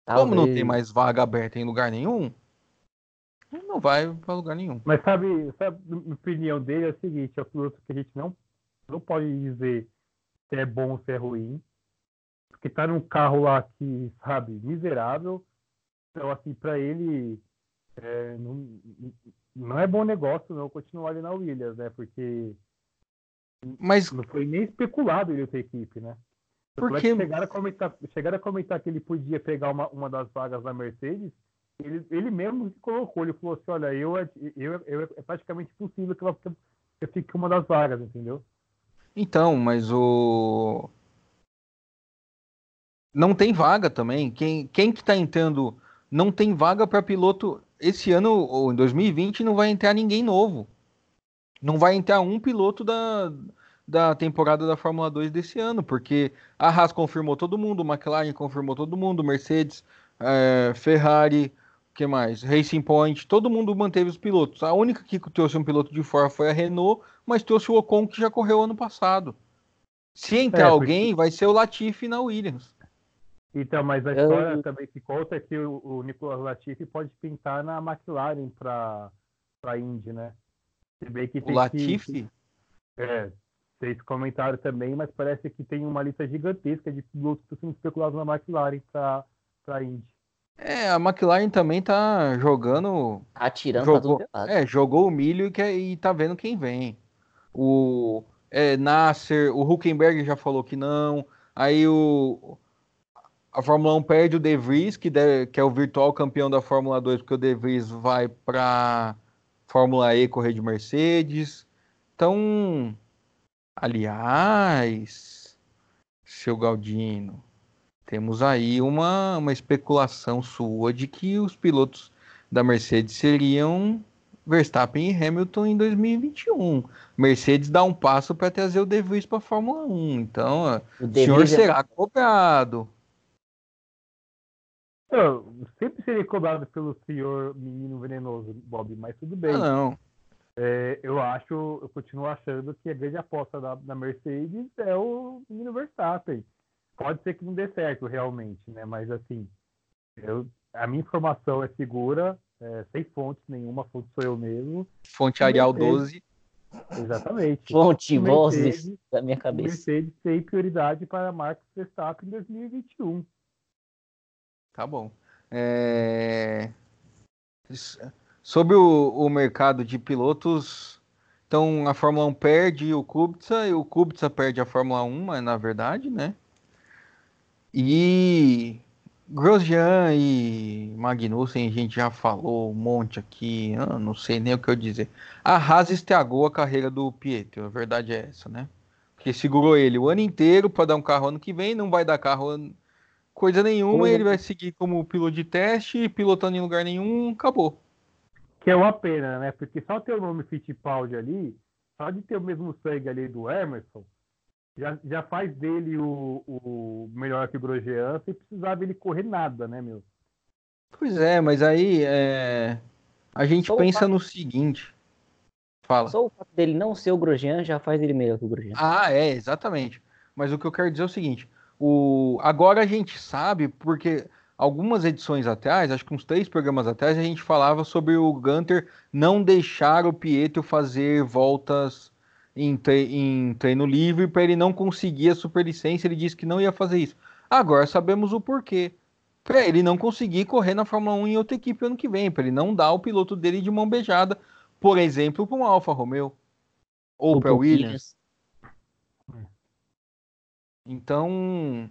Como não Talvez. tem mais vaga aberta em lugar nenhum, não vai para lugar nenhum. Mas sabe, sabe, a minha opinião dele é o seguinte, é o piloto que a gente não, não pode dizer se é bom ou se é ruim. Porque tá num carro lá que, sabe, miserável. Então, assim, para ele é, não, não é bom negócio não continuar ali na Williams, né? Porque Mas não foi nem especulado ele ter equipe, né? É Porque- que chegaram a comentar, chegaram a comentar que ele podia pegar uma, uma das vagas da Mercedes. Ele, ele mesmo se colocou, ele falou assim, olha, eu, é- eu, eu é praticamente impossível que eu, eu fique uma das vagas, entendeu? Então, mas o. Não tem vaga também. Quem, quem que tá entrando. Não tem vaga para piloto. Esse ano, ou em 2020, não vai entrar ninguém novo. Não vai entrar um piloto da, da temporada da Fórmula 2 desse ano, porque a Haas confirmou todo mundo, McLaren confirmou todo mundo, Mercedes, eh, Ferrari, que mais? Racing Point, todo mundo manteve os pilotos. A única que trouxe um piloto de fora foi a Renault, mas trouxe o Ocon que já correu ano passado. Se entrar É, porque- alguém, vai ser o Latifi na Williams. Então, mas a história eu... também que conta é que o, o Nicolas Latifi pode pintar na McLaren para a Indy, né? Se bem que o Latifi? Que, é, esse comentário também, mas parece que tem uma lista gigantesca de pilotos que estão especulados na McLaren para a Indy. É, a McLaren também tá jogando. Atirando jogou, pra tudo É, jogou o milho e, quer, e tá vendo quem vem. O é, Nasser, o Huckenberg já falou que não. Aí o. A Fórmula 1 perde o De Vries, que, que é o virtual campeão da Fórmula 2, porque o De Vries vai para Fórmula E correr de Mercedes. Então, aliás, seu Galdino, temos aí uma, uma especulação sua de que os pilotos da Mercedes seriam Verstappen e Hamilton em 2021. Mercedes dá um passo para trazer o De Vries para a Fórmula 1. Então, o, o senhor será é... cobrado. Eu sempre serei cobrado pelo senhor menino venenoso, Bob, mas tudo bem. Ah, não. É, eu acho, eu continuo achando que a grande aposta da, da Mercedes é o menino Verstappen pode ser que não dê certo realmente, né? Mas assim, eu, a minha informação é segura, é, sem fontes nenhuma, fonte sou eu mesmo. Fonte Arial 12. Exatamente. Fonte vozes da minha cabeça. Mercedes tem prioridade para Marcos Verstappen em 2021. Tá bom. É... Sobre o, o mercado de pilotos, então a Fórmula 1 perde o Kubica e o Kubica perde a Fórmula 1, mas na verdade, né? E Grosjean e Magnussen, a gente já falou um monte aqui, não sei nem o que eu dizer. A Haas estragou a carreira do Pietro, a verdade é essa, né? Porque segurou ele o ano inteiro para dar um carro ano que vem, não vai dar carro coisa nenhuma, ele vai seguir como piloto de teste, pilotando em lugar nenhum, acabou. Que é uma pena, né? Porque só ter o nome Fittipaldi ali, só de ter o mesmo sangue ali do Emerson, já, já faz dele o, o melhor que o Grosjean sem precisar dele correr nada, né, meu? Pois é, mas aí é... a gente Só pensa fato... no seguinte. Fala. Só o fato dele não ser o Grosjean já faz ele melhor que o Grosjean. Ah, é, exatamente. Mas o que eu quero dizer é o seguinte: o... agora a gente sabe, porque algumas edições atrás, acho que uns três programas atrás, a gente falava sobre o Gunter não deixar o Pietro fazer voltas em, tre em treino livre para ele não conseguir a superlicença. Ele disse que não ia fazer isso. Agora sabemos o porquê. Para ele não conseguir correr na Fórmula 1 em outra equipe ano que vem, para ele não dar o piloto dele de mão beijada, por exemplo, para um Alfa Romeo ou para Williams. Então,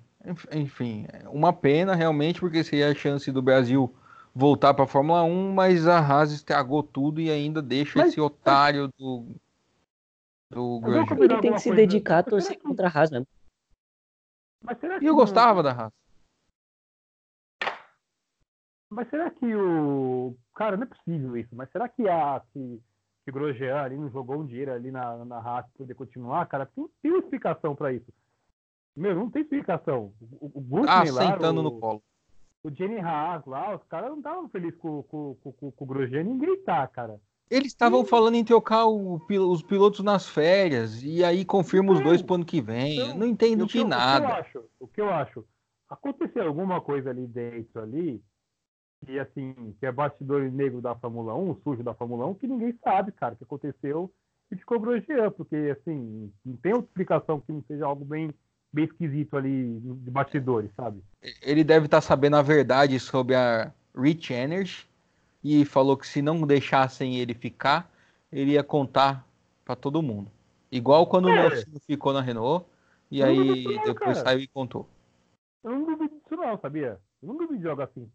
enfim, uma pena realmente, porque seria a chance do Brasil voltar para a Fórmula 1, mas a Haas estragou tudo e ainda deixa mas, esse otário do do Ele tem que se dedicar a torcer contra a Haas mesmo. e eu gostava da Haas. Mas será que o. Cara, não é possível isso, mas será que a. Que, que o Grosjean ali não jogou um dinheiro ali na, na Haas pra poder continuar? Cara, tem, tem uma explicação pra isso. Meu, não tem explicação. O, o ah, sentando o, no colo. O Jenny Haas lá, os caras não estavam felizes com, com, com, com, com o Grosjean, ninguém tá, cara. Eles estavam falando em trocar o, os pilotos nas férias e aí confirma os dois para ano que vem. Então, não entendo de nada. O que, eu acho, o que eu acho? Aconteceu alguma coisa ali dentro ali que assim, que é bastidor negro da Fórmula 1, sujo da Fórmula 1, que ninguém sabe, cara, o que aconteceu e ficou Grosjean, porque assim, não tem outra explicação que não seja algo bem, bem esquisito ali de bastidores, sabe? Ele deve estar tá sabendo a verdade sobre a Rich Energy e falou que se não deixassem ele ficar, ele ia contar para todo mundo. Igual quando é. o Nelson ficou na Renault e aí não, depois cara. saiu e contou. Eu não duvido disso não, sabia? Eu não duvido de jogar assim.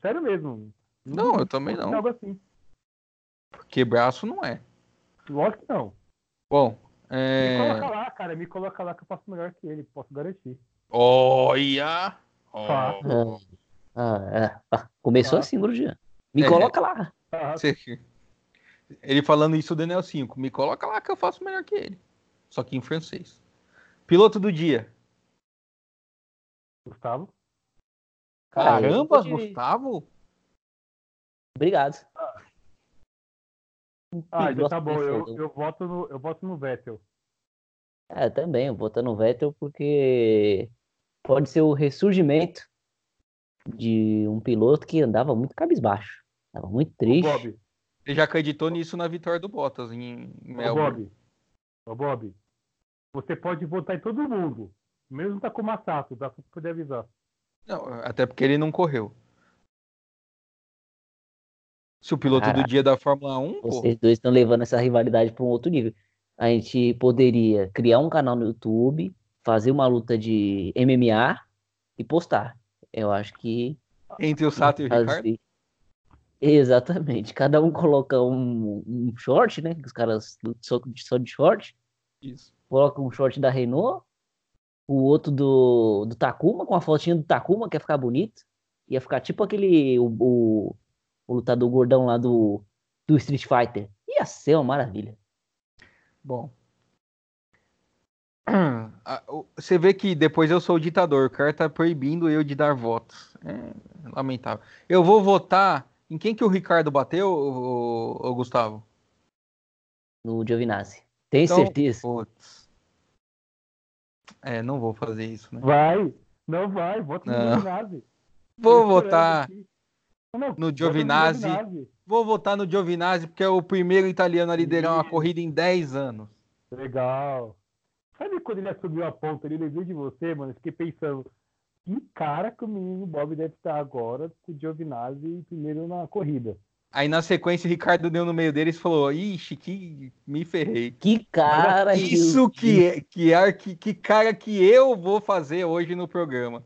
Sério mesmo. Não, não eu também não. Joga assim. Porque braço não é. Lógico que não. Bom, é... Cara. Me coloca lá que eu faço melhor que ele. Posso garantir. Olha! Oh. Ah, é. Ah, começou ah. assim, Grosjean. Me é. coloca lá. Ele falando isso do Daniel 5. Me coloca lá que eu faço melhor que ele. Só que em francês. Piloto do dia. Gustavo. Caramba, Gustavo? Obrigado. Ah, então tá bom. Eu, eu, voto no, eu voto no Vettel. É, também. Eu voto no Vettel porque pode ser o ressurgimento de um piloto que andava muito cabisbaixo. Tava muito triste. Ô, Bob, Ele já acreditou nisso na vitória do Bottas em ô, Melbourne. Bob, ô, Bob, você pode votar em todo mundo, mesmo tá com o Massato, dá pra poder avisar. Não, até porque ele não correu. Se o piloto do Caraca. dia da Fórmula 1, pô, Vocês dois estão levando essa rivalidade para um outro nível. A gente poderia criar um canal no YouTube, fazer uma luta de MMA e postar. Eu acho que entre o Sato e o Ricardo, Exatamente. Cada um coloca um, um short, né? que Os caras só, só de short. isso. Coloca um short da Renault, o outro do, do Takuma, com a fotinha do Takuma, que ia ficar bonito. Ia ficar tipo aquele. O, o, o lutador gordão lá do, do Street Fighter. Ia ser uma maravilha. Bom. Ah, o- Você vê que depois eu sou o ditador, o cara tá proibindo eu de dar votos. É lamentável. Eu vou votar em quem que o Ricardo bateu, ô, ô, ô, Gustavo? No Giovinazzi. Tem Então, certeza? Putz. É, não vou fazer isso, né? Vai, não vai, vota no Giovinazzi. Vou votar no Giovinazzi. Vou votar no Giovinazzi, porque é o primeiro italiano a liderar uma corrida em 10 anos. Legal. Sabe quando ele subiu a ponta ali, lembrei de você, mano? Eu Fiquei pensando, que cara que o menino Bob deve estar agora com o Giovinazzi primeiro na corrida. Aí na sequência o Ricardo deu no meio deles e falou: Ixi, que me ferrei. Que cara que Isso que é, que é que, que cara que eu vou fazer hoje no programa.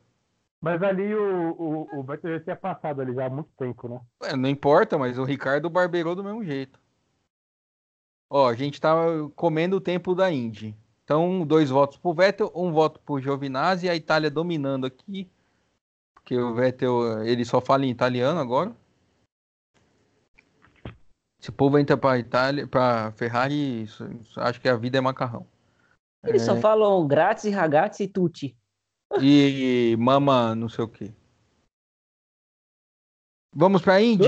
Mas ali o, o, o Beto já tinha passado ali já há muito tempo, né? Ué, não importa, mas o Ricardo barbeirou do mesmo jeito. Ó, a gente tá comendo o tempo da Indy. Então, dois votos pro Vettel, um voto pro Giovinazzi, a Itália dominando aqui. Porque o Vettel, ele só fala em italiano agora. Esse povo entra pra Itália, pra Ferrari, acho que a vida é macarrão. Eles só falam grátis, ragazzi e tutti. E mama, não sei o que. Vamos pra Indy?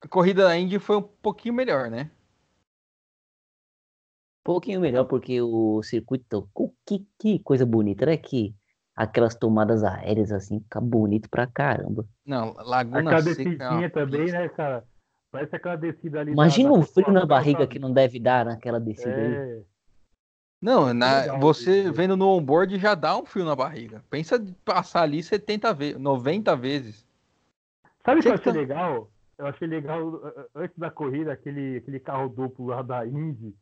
A corrida da Indy foi um pouquinho melhor, né? Um pouquinho melhor, porque o circuito. co- Que, que coisa bonita, né? Que aquelas tomadas aéreas assim, fica bonito pra caramba. Não, Laguna Aquela Seca. é descidinha também, pista. né, cara? Parece aquela descida ali. Imagina da o frio na barriga que não deve dar naquela descida aí. Não, na- legal você isso. vendo no onboard já dá um frio na barriga. Pensa de passar ali 70 vezes, 90 vezes. Sabe o que eu achei tá- legal? Eu achei legal uh, uh, antes da corrida aquele, aquele carro duplo lá da Indy.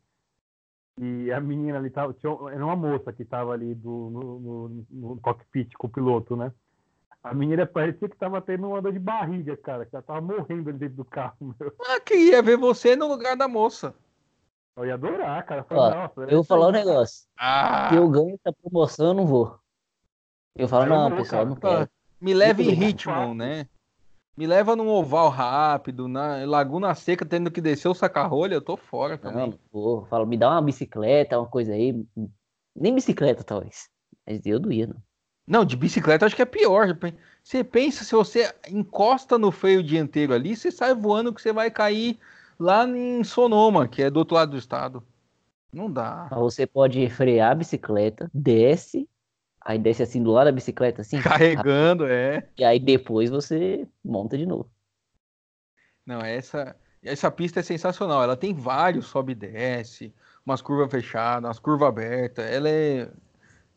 E a menina ali tava. Tinha, era uma moça que tava ali do, no, no, no cockpit com o piloto, né? A menina parecia que tava tendo uma dor de barriga, cara, que ela tava morrendo ali dentro do carro, meu. Ah, queria ver você no lugar da moça. Eu ia adorar, cara. Ó, Falei, "Nossa, Eu vou falar um negócio. Ah, Se eu ganho essa promoção, eu não vou. Eu falo, Eu não, vou, pessoal, cara. não quero. me leva em ritmo, né? Me leva num oval rápido, na Laguna Seca, tendo que descer o saca-rolha, eu tô fora Não, também. não. Eu Falo, me dá uma bicicleta, uma coisa aí. Nem bicicleta, talvez. Mas eu não ia, não. Não, de bicicleta acho que é pior. Você pensa, se você encosta no freio dianteiro ali, você sai voando que você vai cair lá em Sonoma, que é do outro lado do estado. Não dá. Você pode frear a bicicleta, desce, aí desce assim do lado da bicicleta, assim, Carregando, é. e aí depois você monta de novo. Não, essa, essa pista é sensacional. Ela tem vários sobe e desce, umas curvas fechadas, umas curvas abertas. Ela é,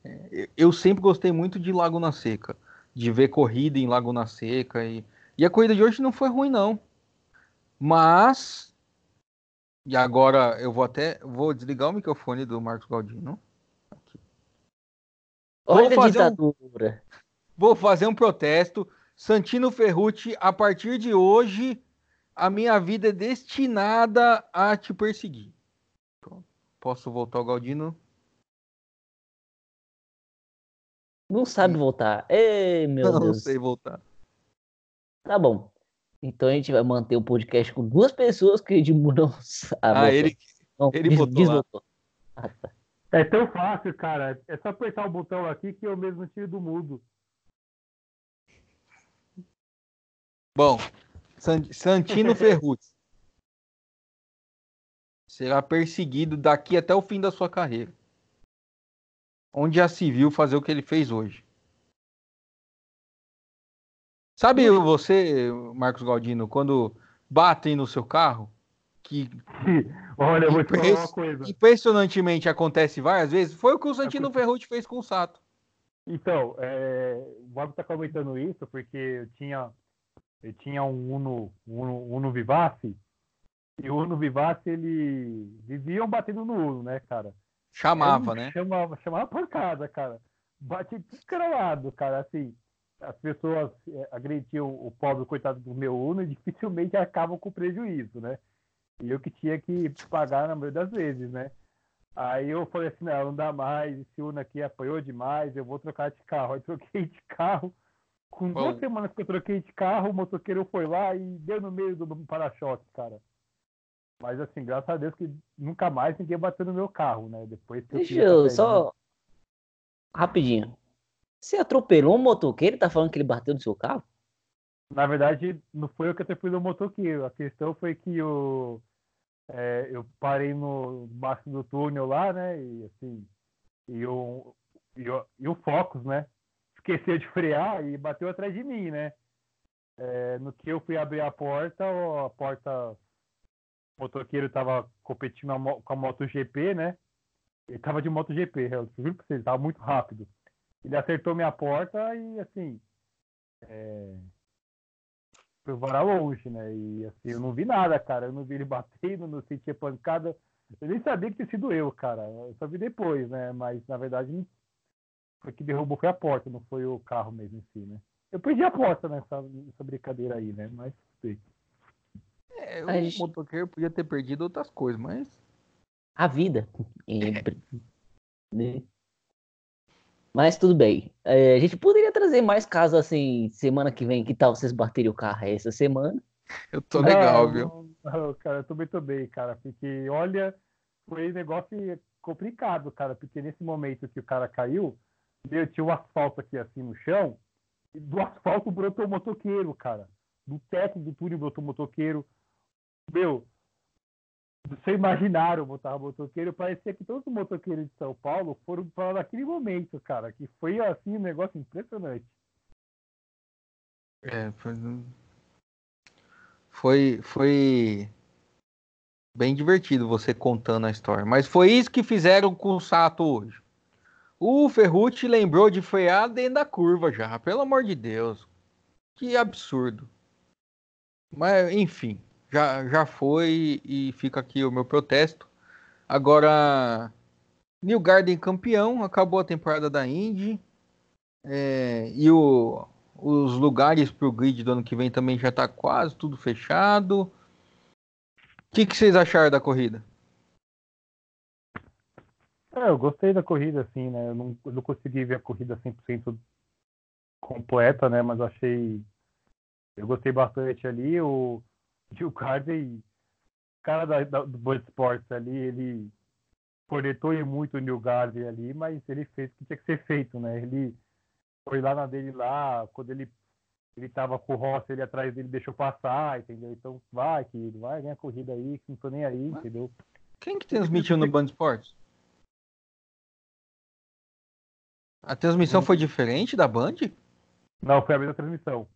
é, Eu sempre gostei muito de Laguna Seca, de ver corrida em Laguna Seca. E, e a corrida de hoje não foi ruim, não. Mas. E agora eu vou até. Vou desligar o microfone do Marcos Galdino. Vou Olha a fazer um- ditadura. Vou fazer um protesto. Santino Ferrucci, a partir de hoje, a minha vida é destinada a te perseguir. Posso voltar ao Galdino? Não sabe voltar. Ei, meu não Deus. sei voltar. Tá bom. Então a gente vai manter o podcast com duas pessoas que Edmundo não sabe. Ah, ele, não, ele des- botou desbotou. Ah, tá. É tão fácil, cara. É só apertar o botão aqui que eu mesmo tiro do mudo. Bom, San- Santino Ferrucci será perseguido daqui até o fim da sua carreira. onde já se viu fazer o que ele fez hoje. Sabe você, Marcos Galdino, quando batem no seu carro, que Olha, eu vou te falar uma coisa. Impressionantemente acontece várias vezes. Foi o que o Santino Ferrucci fez com o Sato. Então, é, o Bob está comentando isso porque eu tinha, eu tinha um Uno, Uno, Uno Vivace e o Uno Vivace ele viviam batendo no Uno, né, cara? Chamava, né? Chamava, chamava pancada, cara. Bate lado, cara. Assim, as pessoas é, agrediam o pobre coitado do meu Uno e dificilmente acabam com prejuízo, né? E eu que tinha que pagar na maioria das vezes, né? Aí eu falei assim, não, não dá mais, esse Uno aqui apoiou demais, eu vou trocar de carro. Aí troquei de carro. Com Bom. duas semanas que eu troquei de carro, o motoqueiro foi lá e deu no meio do para-choque, cara. Mas assim, graças a Deus que nunca mais ninguém bateu no meu carro, né? Depois que Deixa eu, eu só. Rapidinho. Você atropelou um motoqueiro tá falando que ele bateu no seu carro? Na verdade, não foi eu que atropelei o motoqueiro. A questão foi que é, eu parei no baixo do túnel lá, né? E assim, e o, e o, e o Focus, né? Esqueceu de frear e bateu atrás de mim, né? É, no que eu fui abrir a porta, a porta, o motoqueiro estava competindo com a MotoGP, né? Ele estava de MotoGP, eu juro pra vocês, estava muito rápido. Ele acertou minha porta e assim. É, foi varar longe, né? E assim, eu não vi nada, cara. Eu não vi ele batendo, não senti pancada. Eu nem sabia que tinha sido eu, cara. Eu só vi depois, né? Mas na verdade foi que derrubou foi a porta, não foi o carro mesmo em si, né? Eu perdi a porta nessa, nessa brincadeira aí, né? Mas sei. É, o gente... motoqueiro podia ter perdido outras coisas, mas. A vida. É. Mas tudo bem. É, a gente poderia trazer mais casos assim, semana que vem. Que tal vocês baterem o carro essa semana? Eu tô legal, não, viu? Não, cara, eu tô muito bem, cara. Porque, olha, foi um negócio complicado, cara. Porque nesse momento que o cara caiu, eu tinha um asfalto aqui assim no chão. E do asfalto brotou o motoqueiro, cara. Do teto do túnel brotou o motoqueiro. Meu, você imaginaram botar motoqueiro, parecia que todos os motoqueiros de São Paulo foram para naquele momento, cara, que foi assim um negócio impressionante. É, foi, foi, foi bem divertido você contando a história. Mas foi isso que fizeram com o Sato hoje. O Ferrucci lembrou de frear dentro da curva já, pelo amor de Deus. Que absurdo. Mas, enfim já, já foi e fica aqui o meu protesto. Agora, New Garden campeão, acabou a temporada da Indy. É, e o, os lugares para o grid do ano que vem também já está quase tudo fechado. O que, que vocês acharam da corrida? É, eu gostei da corrida, assim, né? Eu não, eu não consegui ver a corrida 100% completa, né? Mas achei. Eu gostei bastante ali. O, Gil Carden, cara da, da, do Bud Sports ali, ele cornetou muito o New Garden ali, mas ele fez o que tinha que ser feito, né? Ele foi lá na dele lá, quando ele ele tava com o Rossi, ele atrás dele deixou passar, entendeu? Então vai, querido, vai, ganha a corrida aí, que não tô nem aí, entendeu? Quem que transmitiu no Band Sports? A transmissão foi diferente da Band? Não, foi a mesma transmissão.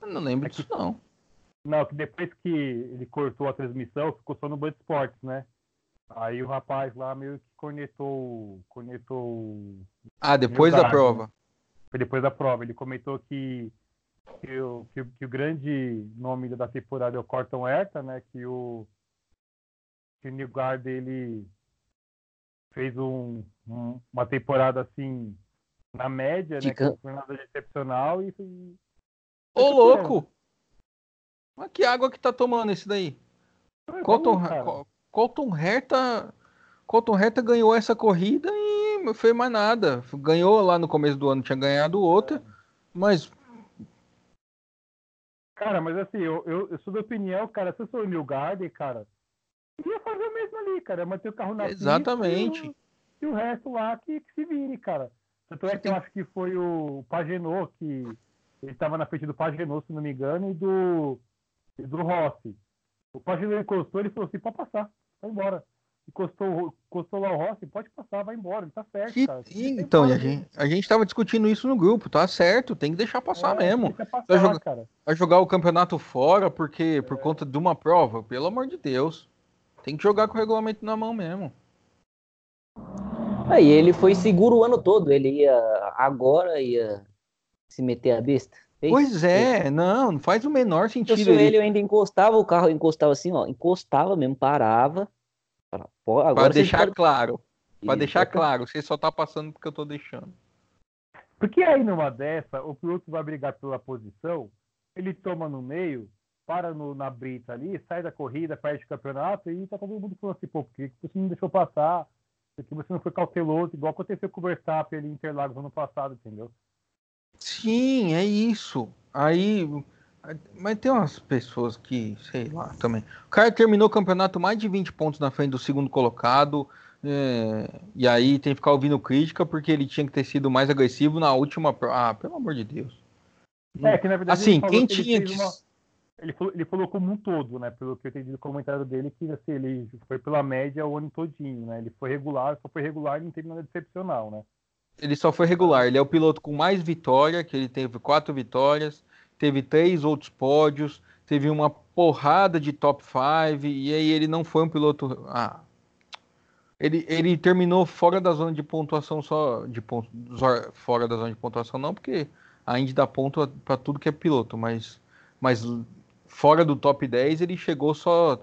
Eu não lembro é disso, que... não. Não, que depois que ele cortou a transmissão, ficou só no Band Esportes, né? Aí o rapaz lá meio que cornetou. cornetou ah, depois da prova. Foi depois da prova. Ele comentou que, que, o, que, que o grande nome da temporada é o Corton Herta, né? Que o, que o Newgard ele fez um, um, uma temporada assim na média, né? Que foi nada excepcional e. Ô, louco! Mas que água que tá tomando esse daí? É Colton, Colton Herta. Colton Herta ganhou essa corrida e não fez mais nada. Ganhou lá no começo do ano, tinha ganhado outra, mas. Cara, mas assim, eu, eu, eu sou da opinião, cara, se eu sou o New Garden, cara, ia fazer o mesmo ali, cara. Manter o carro na Exatamente. Pista, e, o, e o resto lá que, que, se vire, cara. Tanto é que eu acho que foi o Pagenot que. Ele estava na frente do Pagenot, se não me engano, e do do Rossi. O Pagino encostou, ele falou assim, pode passar, vai embora. encostou, encostou lá o Rossi, pode passar, vai embora, ele tá certo, Que- cara. então, a gente, a gente tava discutindo isso no grupo, tá certo, tem que deixar passar É, mesmo. passar, Vai jogar- cara. Vai jogar o campeonato fora porque por conta de uma prova, pelo amor de Deus. Tem que jogar com o regulamento na mão mesmo. Aí ele foi seguro o ano todo. Ele ia agora ia se meter a besta. Fez? Pois é, não, não faz o menor sentido. ele, eu ainda encostava o carro, encostava assim, ó, encostava mesmo, parava. Falava, "Pô, Pra agora vocês deixar podem-" claro, pra Isso, deixar claro, você só tá passando porque eu tô deixando. Porque aí numa dessa, o piloto vai brigar pela posição, ele toma no meio, para no- na brita ali, sai da corrida, perde o campeonato e tá todo mundo falando assim, pô, por que que você não deixou passar? Por que você não foi cauteloso, igual aconteceu com o Verstappen ali em Interlagos ano passado, entendeu? Sim, é isso. Aí. Mas tem umas pessoas que, sei lá, também. O cara terminou o campeonato mais de 20 pontos na frente do segundo colocado. é, e aí tem que ficar ouvindo crítica porque ele tinha que ter sido mais agressivo na última. Ah, pelo amor de Deus. É, que na verdade Assim, ele falou quem que tinha que. uma- Ele falou, ele falou como um todo, né? Pelo que eu entendi do comentário dele, que assim, ele foi pela média o ano todinho, né? Ele foi regular, só foi regular e não teve nada excepcional, né? Ele só foi regular. Ele é o piloto com mais vitória, que ele teve quatro vitórias, teve três outros pódios, teve uma porrada de top 5, e aí ele não foi um piloto. Ah. Ele, ele terminou fora da zona de pontuação só. De ponto, fora da zona de pontuação, não, porque a Indy dá ponto para tudo que é piloto, mas, mas fora do top 10 ele chegou só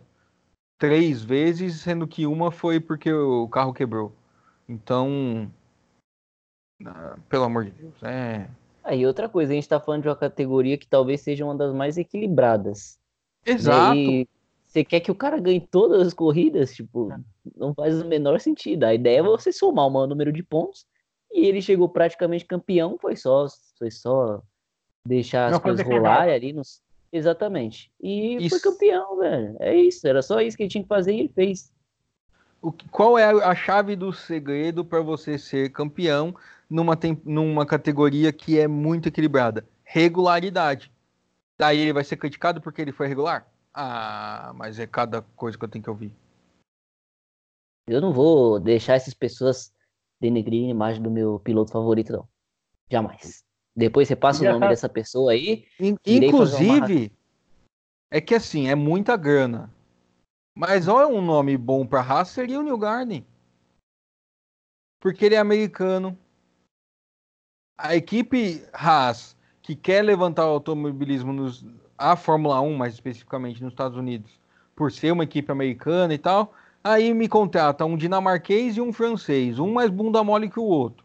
três vezes, sendo que uma foi porque o carro quebrou. Então. Ah, pelo amor de Deus, é. Aí outra coisa, a gente tá falando de uma categoria que talvez seja uma das mais equilibradas. Exato. Daí, você quer que o cara ganhe todas as corridas? Tipo, não faz o menor sentido. A ideia é você somar o maior número de pontos. E ele chegou praticamente campeão, foi só, foi só deixar as Não coisas rolarem ali. Nos... Exatamente. E foi Isso. campeão, velho. É isso, era só isso que ele tinha que fazer e ele fez. O que- qual é a chave do segredo para você ser campeão numa, tem- numa categoria que é muito equilibrada? Regularidade. Daí ele vai ser criticado porque ele foi regular? Ah, mas é cada coisa que eu tenho que ouvir. Eu não vou deixar essas pessoas denegrirem a imagem do meu piloto favorito, não. Jamais. Depois você passa o nome tá- dessa pessoa aí. In- Inclusive, é que assim, é muita grana. Mas olha um nome bom para Haas seria o New Garden. Porque ele é americano. A equipe Haas, que quer levantar o automobilismo nos, a Fórmula 1, mais especificamente nos Estados Unidos, por ser uma equipe americana e tal, aí me contrata um dinamarquês e um francês, um mais bunda mole que o outro.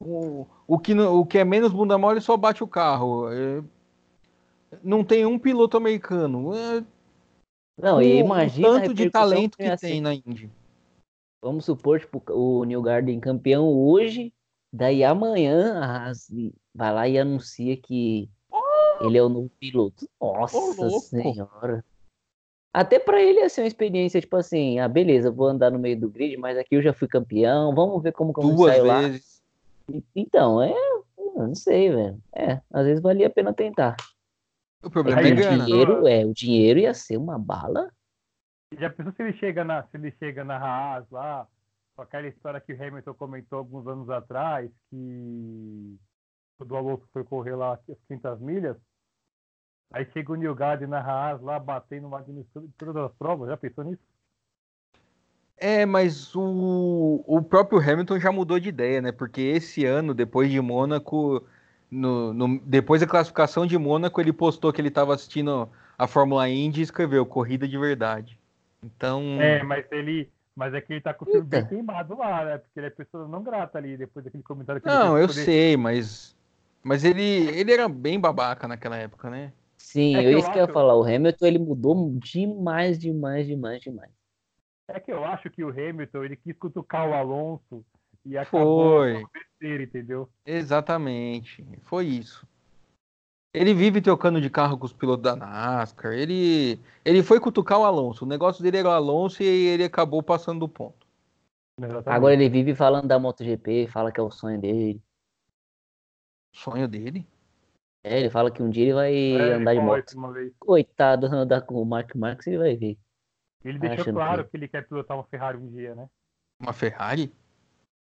O, o, que, o que é menos bunda mole só bate o carro. É, não tem um piloto americano. É, Não, o- e o imagina a tanto de talento que que tem ser. na Indy. Vamos supor, tipo, o New Garden campeão hoje, daí amanhã a Haas vai lá e anuncia que ele é o novo piloto. Nossa louco. senhora. Até pra ele ia ser uma experiência, tipo assim, ah, beleza, vou andar no meio do grid, mas aqui eu já fui campeão, vamos ver como que eu Duas saio lá. vezes. Então, é, não sei, velho. É, às vezes valia a pena tentar. O problema Aí é o dinheiro, é, o dinheiro ia ser uma bala. Já pensou se ele chega na, se ele chega na Haas lá, com aquela história que o Hamilton comentou alguns anos atrás, que quando o Alonso foi correr lá as 500 milhas, aí chega o New Garden na Haas lá, batendo uma em todas as provas, já pensou nisso? É, mas o, o próprio Hamilton já mudou de ideia, né? Porque esse ano, depois de Mônaco, no, no- depois da classificação de Mônaco, ele postou que ele estava assistindo a Fórmula Indy e escreveu corrida de verdade. Então, É, mas ele. Mas é que ele tá com o filme bem Eita. queimado lá, né? Porque ele é pessoa não grata ali, depois daquele comentário que ele não, eu poder- sei, mas mas ele ele era bem babaca naquela época, né? Sim, É que eu eu isso que eu ia acho- falar. O Hamilton, ele mudou demais, demais, demais, demais. É que eu acho que o Hamilton, ele quis cutucar o Alonso e acabou Foi. com besteira, entendeu? Exatamente, foi isso. Ele vive trocando de carro com os pilotos da NASCAR. Ele, ele foi cutucar o Alonso. O negócio dele era o Alonso e ele acabou passando do ponto. Exatamente. Agora ele vive falando da MotoGP, fala que é o sonho dele. Sonho dele. É, ele fala que um dia ele vai É, ele andar de moto. Coitado, andar com o Mark Marques, ele vai ver. Ele deixou Achando claro que- que ele quer pilotar uma Ferrari um dia, né? Uma Ferrari?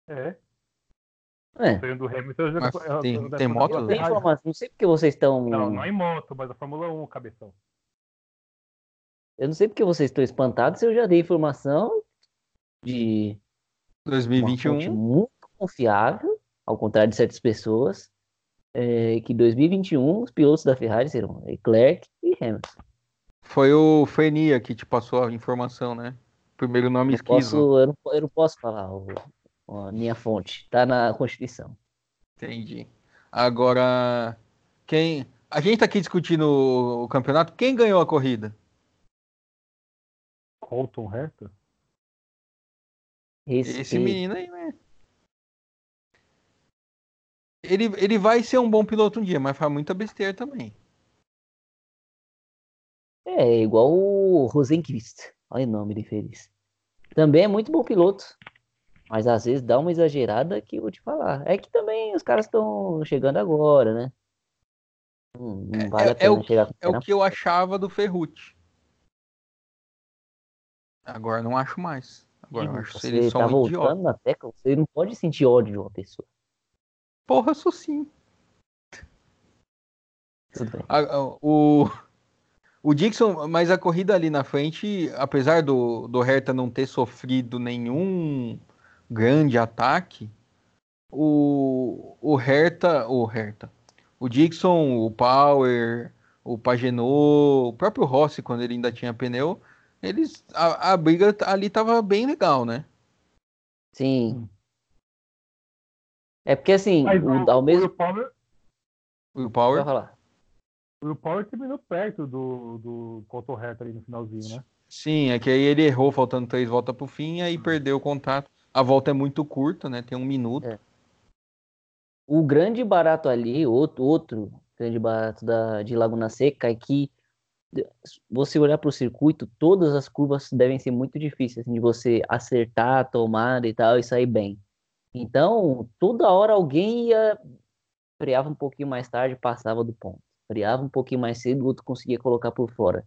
É. É, O do Hamilton é Mas é- tem- andar tem moto? tem Ferrari. informação. Não sei porque vocês estão. Não, não é em moto, mas a Fórmula 1, cabeção. Eu não sei porque vocês estão espantados se eu já dei informação de uma 2021. fonte muito confiável, ao contrário de certas pessoas, é, que 2021 os pilotos da Ferrari serão Leclerc e Hamilton. Foi o Fenia que te passou a informação, né? Primeiro nome esquizo. posso, eu, não, eu não posso falar o- a minha fonte, tá na Constituição. Entendi. Agora, quem. A gente tá aqui discutindo o, o campeonato. Quem ganhou a corrida? Colton Herta? Esse, Esse menino aí, né? Ele, ele vai ser um bom piloto um dia, mas faz muita besteira também. É igual o Rosenquist. Olha o nome de feliz. Também é muito bom piloto. Mas às vezes dá uma exagerada que eu vou te falar. É que também os caras estão chegando agora, né? Não, não vale é a pena o- chegar É o que eu achava do Ferrucci. Agora não acho mais. Agora eu acho ele só tá um voltando idiota. na tecla, você não pode sentir ódio de uma pessoa. Porra, sou sim. Tudo bem. A- a- o, o Dixon, mas a corrida ali na frente, apesar do, do Hertha não ter sofrido nenhum grande ataque, o, o Hertha, o Hertha, o Dixon, o Power, o Pagenot, o próprio Rossi, quando ele ainda tinha pneu, eles, a, a briga ali tava bem legal, né? Sim. É porque assim, Mas o- o, ao mesmo. o Power, O Vai Power, falar. o Power terminou perto do, do Herta ali no finalzinho, né? sim, é que aí ele errou faltando três voltas pro fim e aí perdeu o contato. A volta é muito curta, né? Tem um minuto. É. O grande barato ali, outro, outro grande barato da, de Laguna Seca é que você olhar para o circuito, todas as curvas devem ser muito difíceis, assim, de você acertar a tomada e tal e sair bem. Então, toda hora alguém ia, freava um pouquinho mais tarde, passava do ponto. Freava um pouquinho mais cedo, o outro conseguia colocar por fora.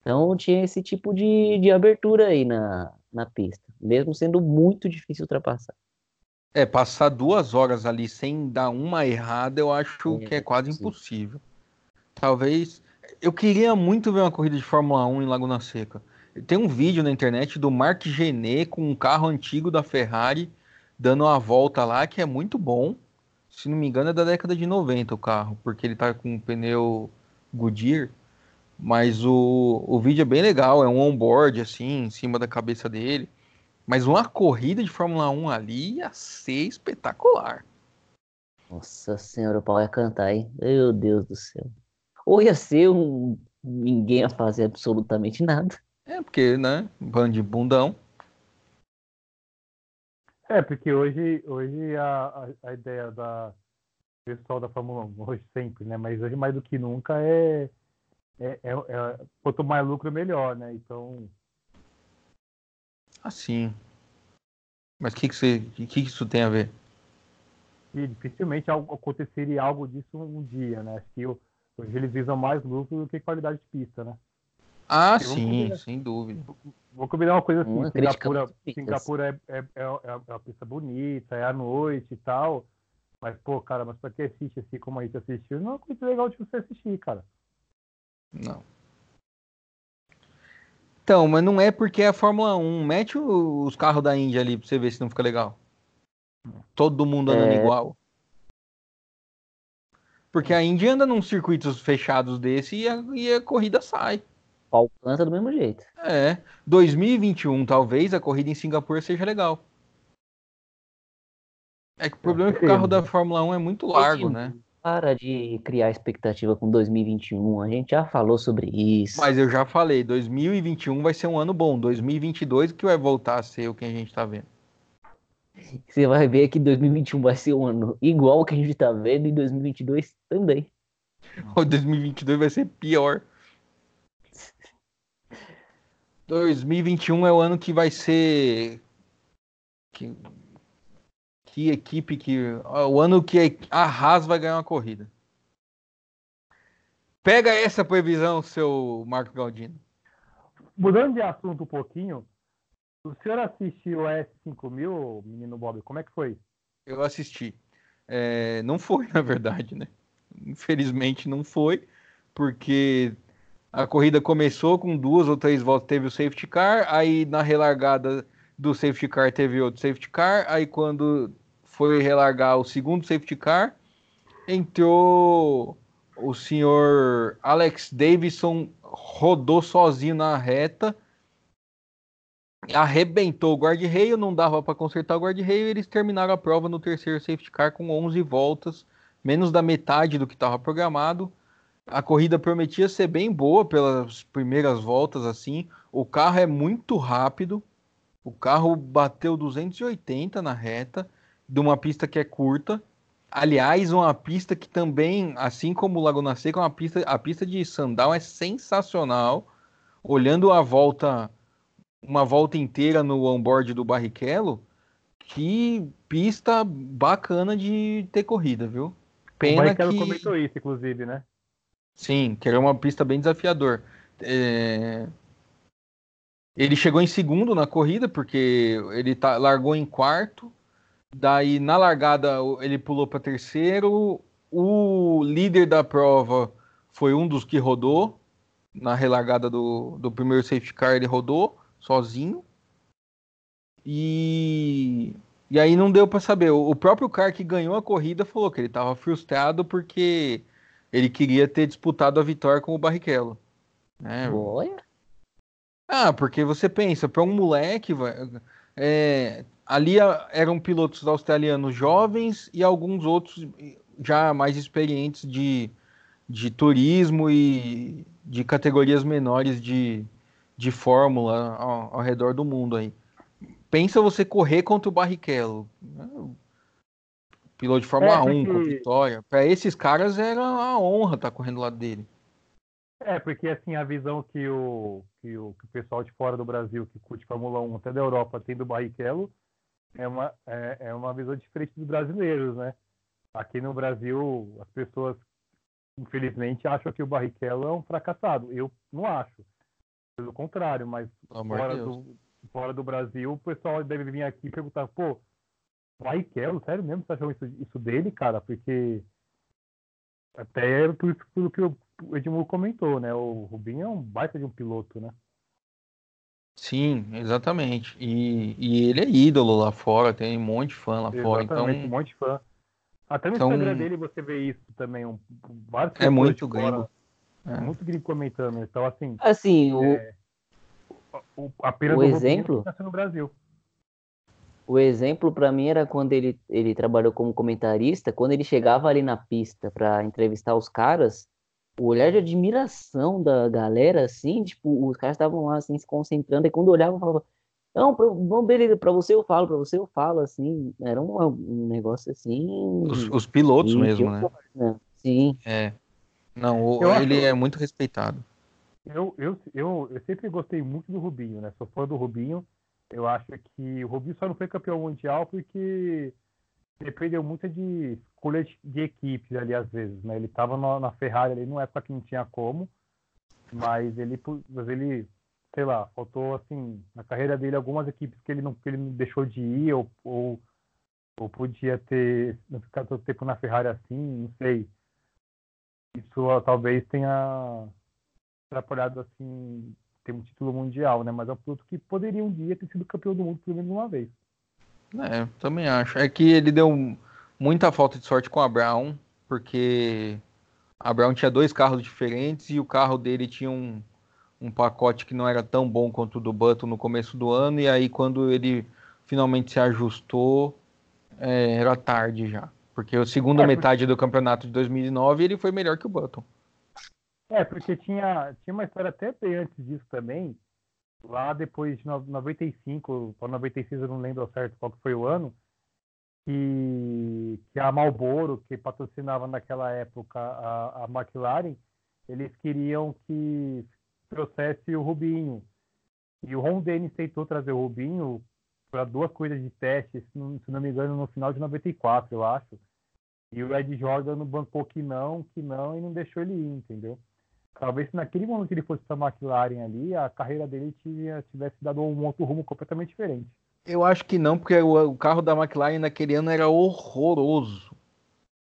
Então, tinha esse tipo de, de abertura aí na, na pista, mesmo sendo muito difícil ultrapassar. É, passar duas horas ali sem dar uma errada, eu acho É, que é quase sim. impossível. Talvez. Eu queria muito ver uma corrida de Fórmula 1 em Laguna Seca. Tem um vídeo na internet do Mark Genet com um carro antigo da Ferrari dando uma volta lá que é muito bom. Se não me engano, é da década de 90 o carro, porque ele tá com um pneu Goodyear. Mas o, o vídeo é bem legal, é um onboard assim, em cima da cabeça dele. Mas uma corrida de Fórmula 1 ali ia ser espetacular. Nossa senhora, o pau ia cantar, hein? Meu Deus do céu. Ou ia ser um. Ninguém ia fazer absolutamente nada. É, porque, né? Bando de bundão. É, porque hoje, hoje a, a, a ideia da pessoal da Fórmula 1, hoje sempre, né? Mas hoje mais do que nunca é, é, é, é quanto mais lucro melhor, né? Então, Assim. Mas o que, que, você, que, que isso tem a ver? e dificilmente algo, aconteceria algo disso um dia, né? Acho que o- hoje eles visam mais lucro do que qualidade de pista, né? Ah, Eu vou sim, combinar. sem dúvida. Vou combinar uma coisa assim, Uma Singapura. Singapura é, é, é, é uma pista bonita, é à noite e tal. Mas, pô, cara, mas pra que assiste assim como a gente assistiu? Não é uma coisa legal de você assistir, cara. Não. Então, mas não é porque é a Fórmula 1. Mete o- os carros da Índia ali pra você ver se não fica legal. Todo mundo andando É. igual. Porque a Índia anda num circuitos fechados desse e a, e a corrida sai. Pau canta do mesmo jeito. É. 2021, talvez a corrida em Singapura seja legal. É que o problema é que o carro da Fórmula 1 é muito largo, né? Para de criar expectativa com 2021. A gente já falou sobre isso. Mas eu já falei, 2021 vai ser um ano bom. 2022 que vai voltar a ser o que a gente tá vendo. Você vai ver que 2021 vai ser um ano igual que a gente tá vendo e 2022 também. O 2022 vai ser pior. 2021 é o ano que vai ser. Que, que equipe que. O ano que a Haas vai ganhar uma corrida. Pega essa previsão, seu Marco Galdino. mudando de assunto um pouquinho, o senhor assistiu o S5000, menino Bob? Como é que foi? Eu assisti. É, não foi, na verdade, né? Infelizmente não foi, porque a corrida começou com duas ou três voltas, teve o safety car, aí na relargada do safety car teve outro safety car, aí quando foi relargar o segundo safety car, entrou o senhor Alex Davidson, rodou sozinho na reta, arrebentou o guarda-reio, não dava para consertar o guarda-reio, eles terminaram a prova no terceiro safety car com 11 voltas, menos da metade do que estava programado. A corrida prometia ser bem boa pelas primeiras voltas, assim. O carro é muito rápido. O carro bateu 280 na reta de uma pista que é curta. Aliás, uma pista que também, assim como o Laguna Seca, é uma pista, a pista de Sandal é sensacional. Olhando a volta, uma volta inteira no onboard do Barrichello, que pista bacana de ter corrida, viu? Pena o Barrichello que... comentou isso, inclusive, né? Sim, que era uma pista bem desafiador. É... Ele chegou em segundo na corrida, porque ele tá, largou em quarto. Daí, na largada, ele pulou para terceiro. O líder da prova foi um dos que rodou. Na relargada do, do primeiro safety car, ele rodou sozinho. E, e aí não deu para saber. O, o próprio cara que ganhou a corrida falou que ele estava frustrado porque ele queria ter disputado a vitória com o Barrichello. Né? Olha. Ah, porque você pensa, para um moleque, é, ali eram pilotos australianos jovens e alguns outros já mais experientes de, de turismo e de categorias menores de, de Fórmula ao, ao redor do mundo aí. Pensa você correr contra o Barrichello. Né? piloto de Fórmula é, porque... 1 com vitória. Para esses caras era a honra estar tá correndo do lado dele. É, porque assim, a visão que o, que o, que o pessoal de fora do Brasil que curte Fórmula 1 até da Europa tem do Barrichello é uma, é, é uma visão diferente dos brasileiros, né? Aqui no Brasil, as pessoas, infelizmente, acham que o Barrichello é um fracassado. Eu não acho. Pelo contrário, mas fora do, fora do Brasil, o pessoal deve vir aqui e perguntar, pô, Barrichello, sério mesmo, você achou isso, isso dele, cara? Porque até é por isso que o Edmundo comentou, né? O Rubinho é um baita de um piloto, né? Sim, exatamente. E, e ele é ídolo lá fora, tem um monte de fã lá exatamente, fora. Então, um monte de fã. Até no então, Instagram dele você vê isso também. Um, vários é muito gringo. É. Muito gringo comentando. Então, assim. Assim, o, é, o, a pena o exemplo. no Brasil. O exemplo para mim era quando ele, ele trabalhou como comentarista, quando ele chegava ali na pista para entrevistar os caras, o olhar de admiração da galera, assim, tipo, os caras estavam lá, assim, se concentrando, e quando olhavam, falava, não, pra, bom, beleza, pra você eu falo, pra você eu falo, assim, era um, um negócio assim... Os, os pilotos mesmo, né? né? Sim. É. Não, o, ele acho... é muito respeitado. Eu, eu, eu, eu sempre gostei muito do Rubinho, né? Sou fã do Rubinho, eu acho que o Rubinho só não foi campeão mundial porque dependeu muito de escolha de, equipes ali às vezes, né? Ele estava na Ferrari ali numa época que não tinha como, mas ele, mas ele, sei lá, faltou assim na carreira dele algumas equipes que ele não que ele não deixou de ir ou, ou, ou podia ter não todo tempo na Ferrari assim, não sei. Isso talvez tenha atrapalhado assim ter um título mundial, né? Mas é um piloto que poderia um dia ter sido campeão do mundo pelo menos uma vez. É, também acho. É que ele deu muita falta de sorte com a Brown, porque a Brown tinha dois carros diferentes e o carro dele tinha um, um pacote que não era tão bom quanto o do Button no começo do ano, e aí quando ele finalmente se ajustou, é, era tarde já. Porque a segunda é, metade do campeonato de 2009 ele foi melhor que o Button. É, porque tinha, tinha uma história até bem antes disso também. Lá depois de 95 para 96, eu não lembro ao certo qual que foi o ano, que, que a Marlboro, que patrocinava naquela época a, a McLaren, eles queriam que trouxesse o Rubinho. E o Ron Dennis tentou trazer o Rubinho para duas coisas de teste, se não, se não me engano, no final de 94, eu acho. E o Ed Jordan bancou que não, que não, e não deixou ele ir, entendeu? talvez se naquele momento que ele fosse para a McLaren ali, a carreira dele tivesse dado um outro rumo completamente diferente. Eu acho que não, porque o, o carro da McLaren naquele ano era horroroso.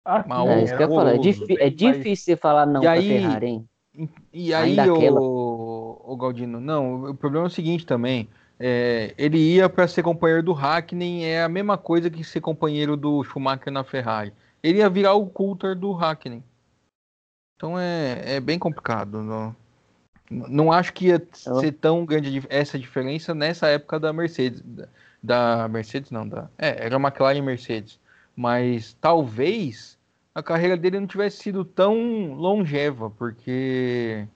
Ah, Mas É isso que eu falar. É, horroroso, difí- é mas- difícil você falar não E pra aí- Ferrari, hein? E aí, Ainda aquela. o, o Galdino, não, o problema é o seguinte também. é, ele ia para ser companheiro do Hackney, é a mesma coisa que ser companheiro do Schumacher na Ferrari. Ele ia virar o Coulter do Hackney. Então é, é bem complicado. Não, não acho que ia ser tão grande essa diferença nessa época da Mercedes. Da, da Mercedes, não, da, é, era McLaren e Mercedes. Mas talvez a carreira dele não tivesse sido tão longeva, porque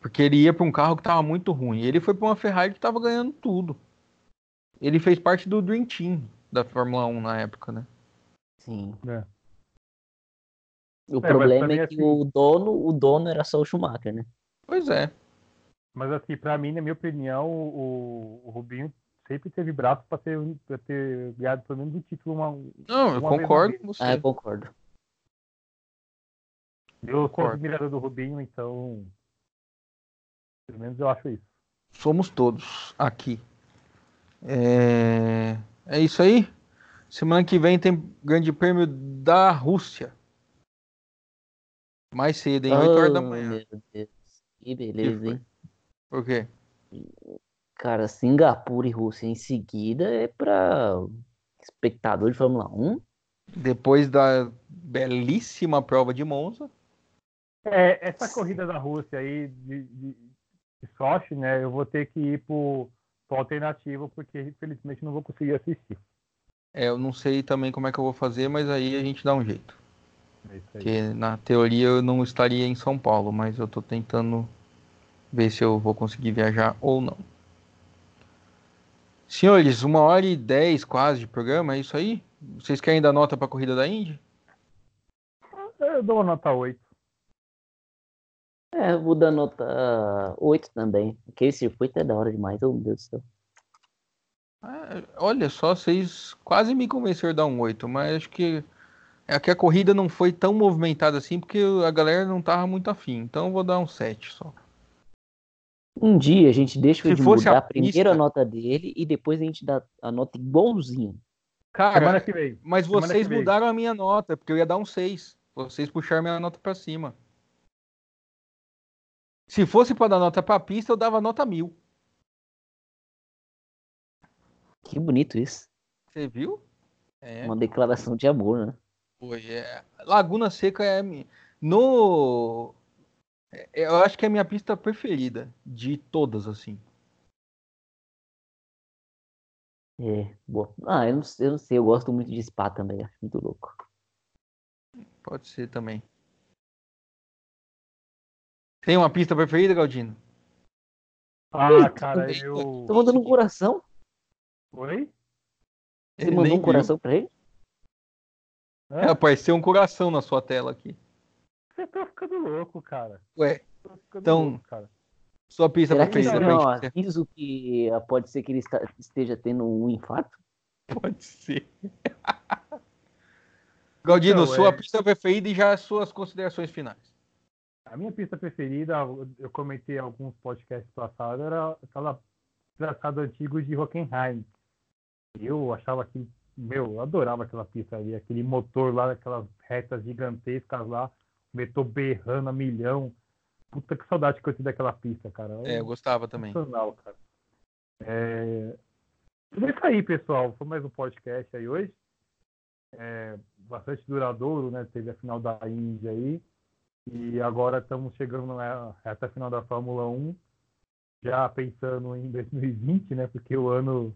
porque ele ia para um carro que estava muito ruim. Ele foi para uma Ferrari que estava ganhando tudo. Ele fez parte do Dream Team da Fórmula 1 na época, né? Sim. É. O mas problema é que assim- o dono, o dono era só o Schumacher, né? Pois é. Mas assim, pra mim, na minha opinião, o, o Rubinho sempre teve braço pra ter, pra ter ganhado pelo menos um título. Uma, Não, eu concordo com você. Ah, eu concordo. eu sou admirador do Rubinho, então. Pelo menos eu acho isso. Somos todos aqui. É... é isso aí. Semana que vem tem Grande Prêmio da Rússia. Mais cedo, hein? 8 horas da Oh, manhã. meu Deus. Que beleza, foi? hein? Por quê? Cara, Singapura e Rússia em seguida é pra espectador de Fórmula 1. Depois da belíssima prova de Monza. É, essa corrida da Rússia aí de, de, de Sochi, né? Eu vou ter que ir pro, pro alternativo, porque infelizmente não vou conseguir assistir. É, eu não sei também como é que eu vou fazer, mas aí a gente dá um jeito. É. Porque na teoria eu não estaria em São Paulo, mas eu tô tentando ver se eu vou conseguir viajar ou não. Senhores, uma hora e dez quase de programa, é isso aí? Vocês querem dar nota pra corrida da Indy? Eu dou uma nota 8. É, eu vou dar nota 8 também. Aquele circuito é da hora demais, oh meu Deus do céu. Ah, olha só, vocês quase me convenceram a dar um 8, mas acho que é que a corrida não foi tão movimentada assim, porque a galera não tava muito afim. Então eu vou dar um 7 só. Um dia a gente deixa Se ele fosse a mudar primeiro a pista- nota dele e depois a gente dá a nota igualzinha. Cara, Semana que vem. mas semana vocês que vem. mudaram a minha nota, porque eu ia dar um 6. Vocês puxaram minha nota pra cima. Se fosse pra dar nota pra pista, eu dava nota mil. Que bonito isso. Você viu? É. Uma declaração de amor, né? Foi, é. Laguna Seca é no é- eu acho que é a minha pista preferida de todas assim. É, boa. Ah, eu não, sei- eu não sei, eu gosto muito de Spa também, acho muito louco. Pode ser também. Tem uma pista preferida, Galdino? Ah, cara, eu. Tô mandando um coração. Oi? Você Ele mandou um viu. coração pra ele? É, apareceu um coração na sua tela aqui. Você tá ficando louco, cara. Ué, ficando Então- louco, cara. sua pista Será que não pra é um gente aviso que ah, pode ser que ele está- esteja tendo um infarto? Pode ser. Galdino, Então, sua é- pista preferida e já as suas considerações finais. A minha pista preferida, eu comentei em alguns podcasts passados, era aquela traçado antigo de Hockenheim. Eu achava que, meu, eu adorava aquela pista ali, aquele motor lá, aquelas retas gigantescas lá, motor berrando a milhão. Puta que saudade que eu tive daquela pista, cara. É, eu gostava também. Sensacional, cara. É... Tudo isso aí, pessoal. Foi mais um podcast aí hoje. É, bastante duradouro, né? Teve a final da Índia aí. E agora estamos chegando na reta final da Fórmula 1. Já pensando em 2020, né? Porque o ano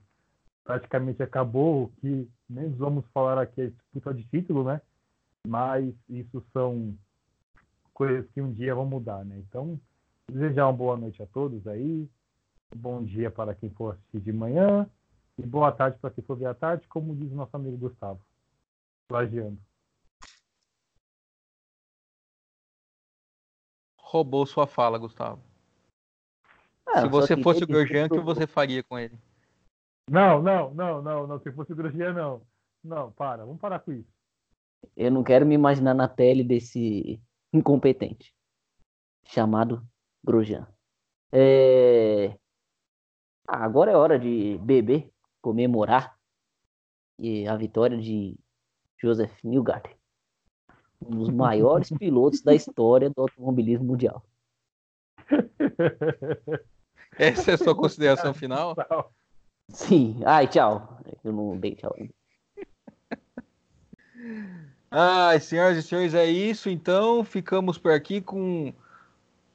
praticamente acabou. O que menos vamos falar aqui é disputa de título, né? Mas isso são coisas que um dia vão mudar, né? Então, desejar uma boa noite a todos aí. Bom dia para quem for assistir de manhã. E boa tarde para quem for ver à tarde, como diz o nosso amigo Gustavo. Plagiando. Roubou sua fala, Gustavo. Ah, Se você fosse o Grosjean, o que você faria com ele? Não, não, não, não, não. Se fosse o Grosjean, não. Não, para. Vamos parar com isso. Eu não quero me imaginar na pele desse incompetente. chamado Grosjean. É... Ah, agora é hora de beber, comemorar e a vitória de Joseph Newgarden, um dos maiores pilotos da história do automobilismo mundial. Essa é a sua consideração final? Sim. Ai, tchau. Eu não dei tchau. Ai, senhoras e senhores, é isso. Então, ficamos por aqui com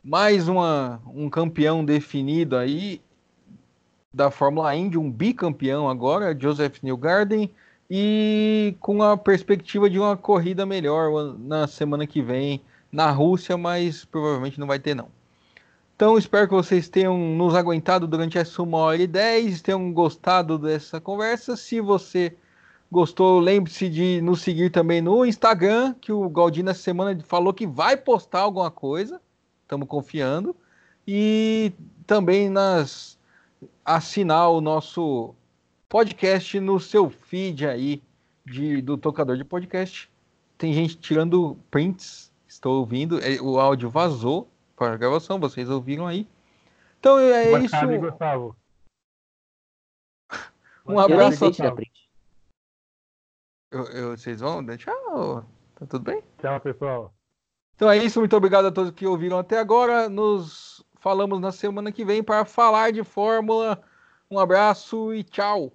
mais uma, um campeão definido aí da Fórmula Indy, um bicampeão agora, Joseph Newgarden, e com a perspectiva de uma corrida melhor na semana que vem na Rússia, mas provavelmente não vai ter não. Então espero que vocês tenham nos aguentado durante essa uma hora e dez, tenham gostado dessa conversa. Se você gostou, lembre-se de nos seguir também no Instagram, que o Galdino essa semana falou que vai postar alguma coisa. Estamos confiando. E também nas assinar o nosso podcast no seu feed aí de, do tocador de podcast. Tem gente tirando prints, estou ouvindo. É, o áudio vazou para a gravação, vocês ouviram aí. Então é isso. Gustavo. Um abraço. Eu eu, eu, vocês vão? Tchau. Tá tudo bem? Tchau, pessoal. Então é isso. Muito obrigado a todos que ouviram até agora. Nos falamos na semana que vem para falar de Fórmula. Um abraço e tchau.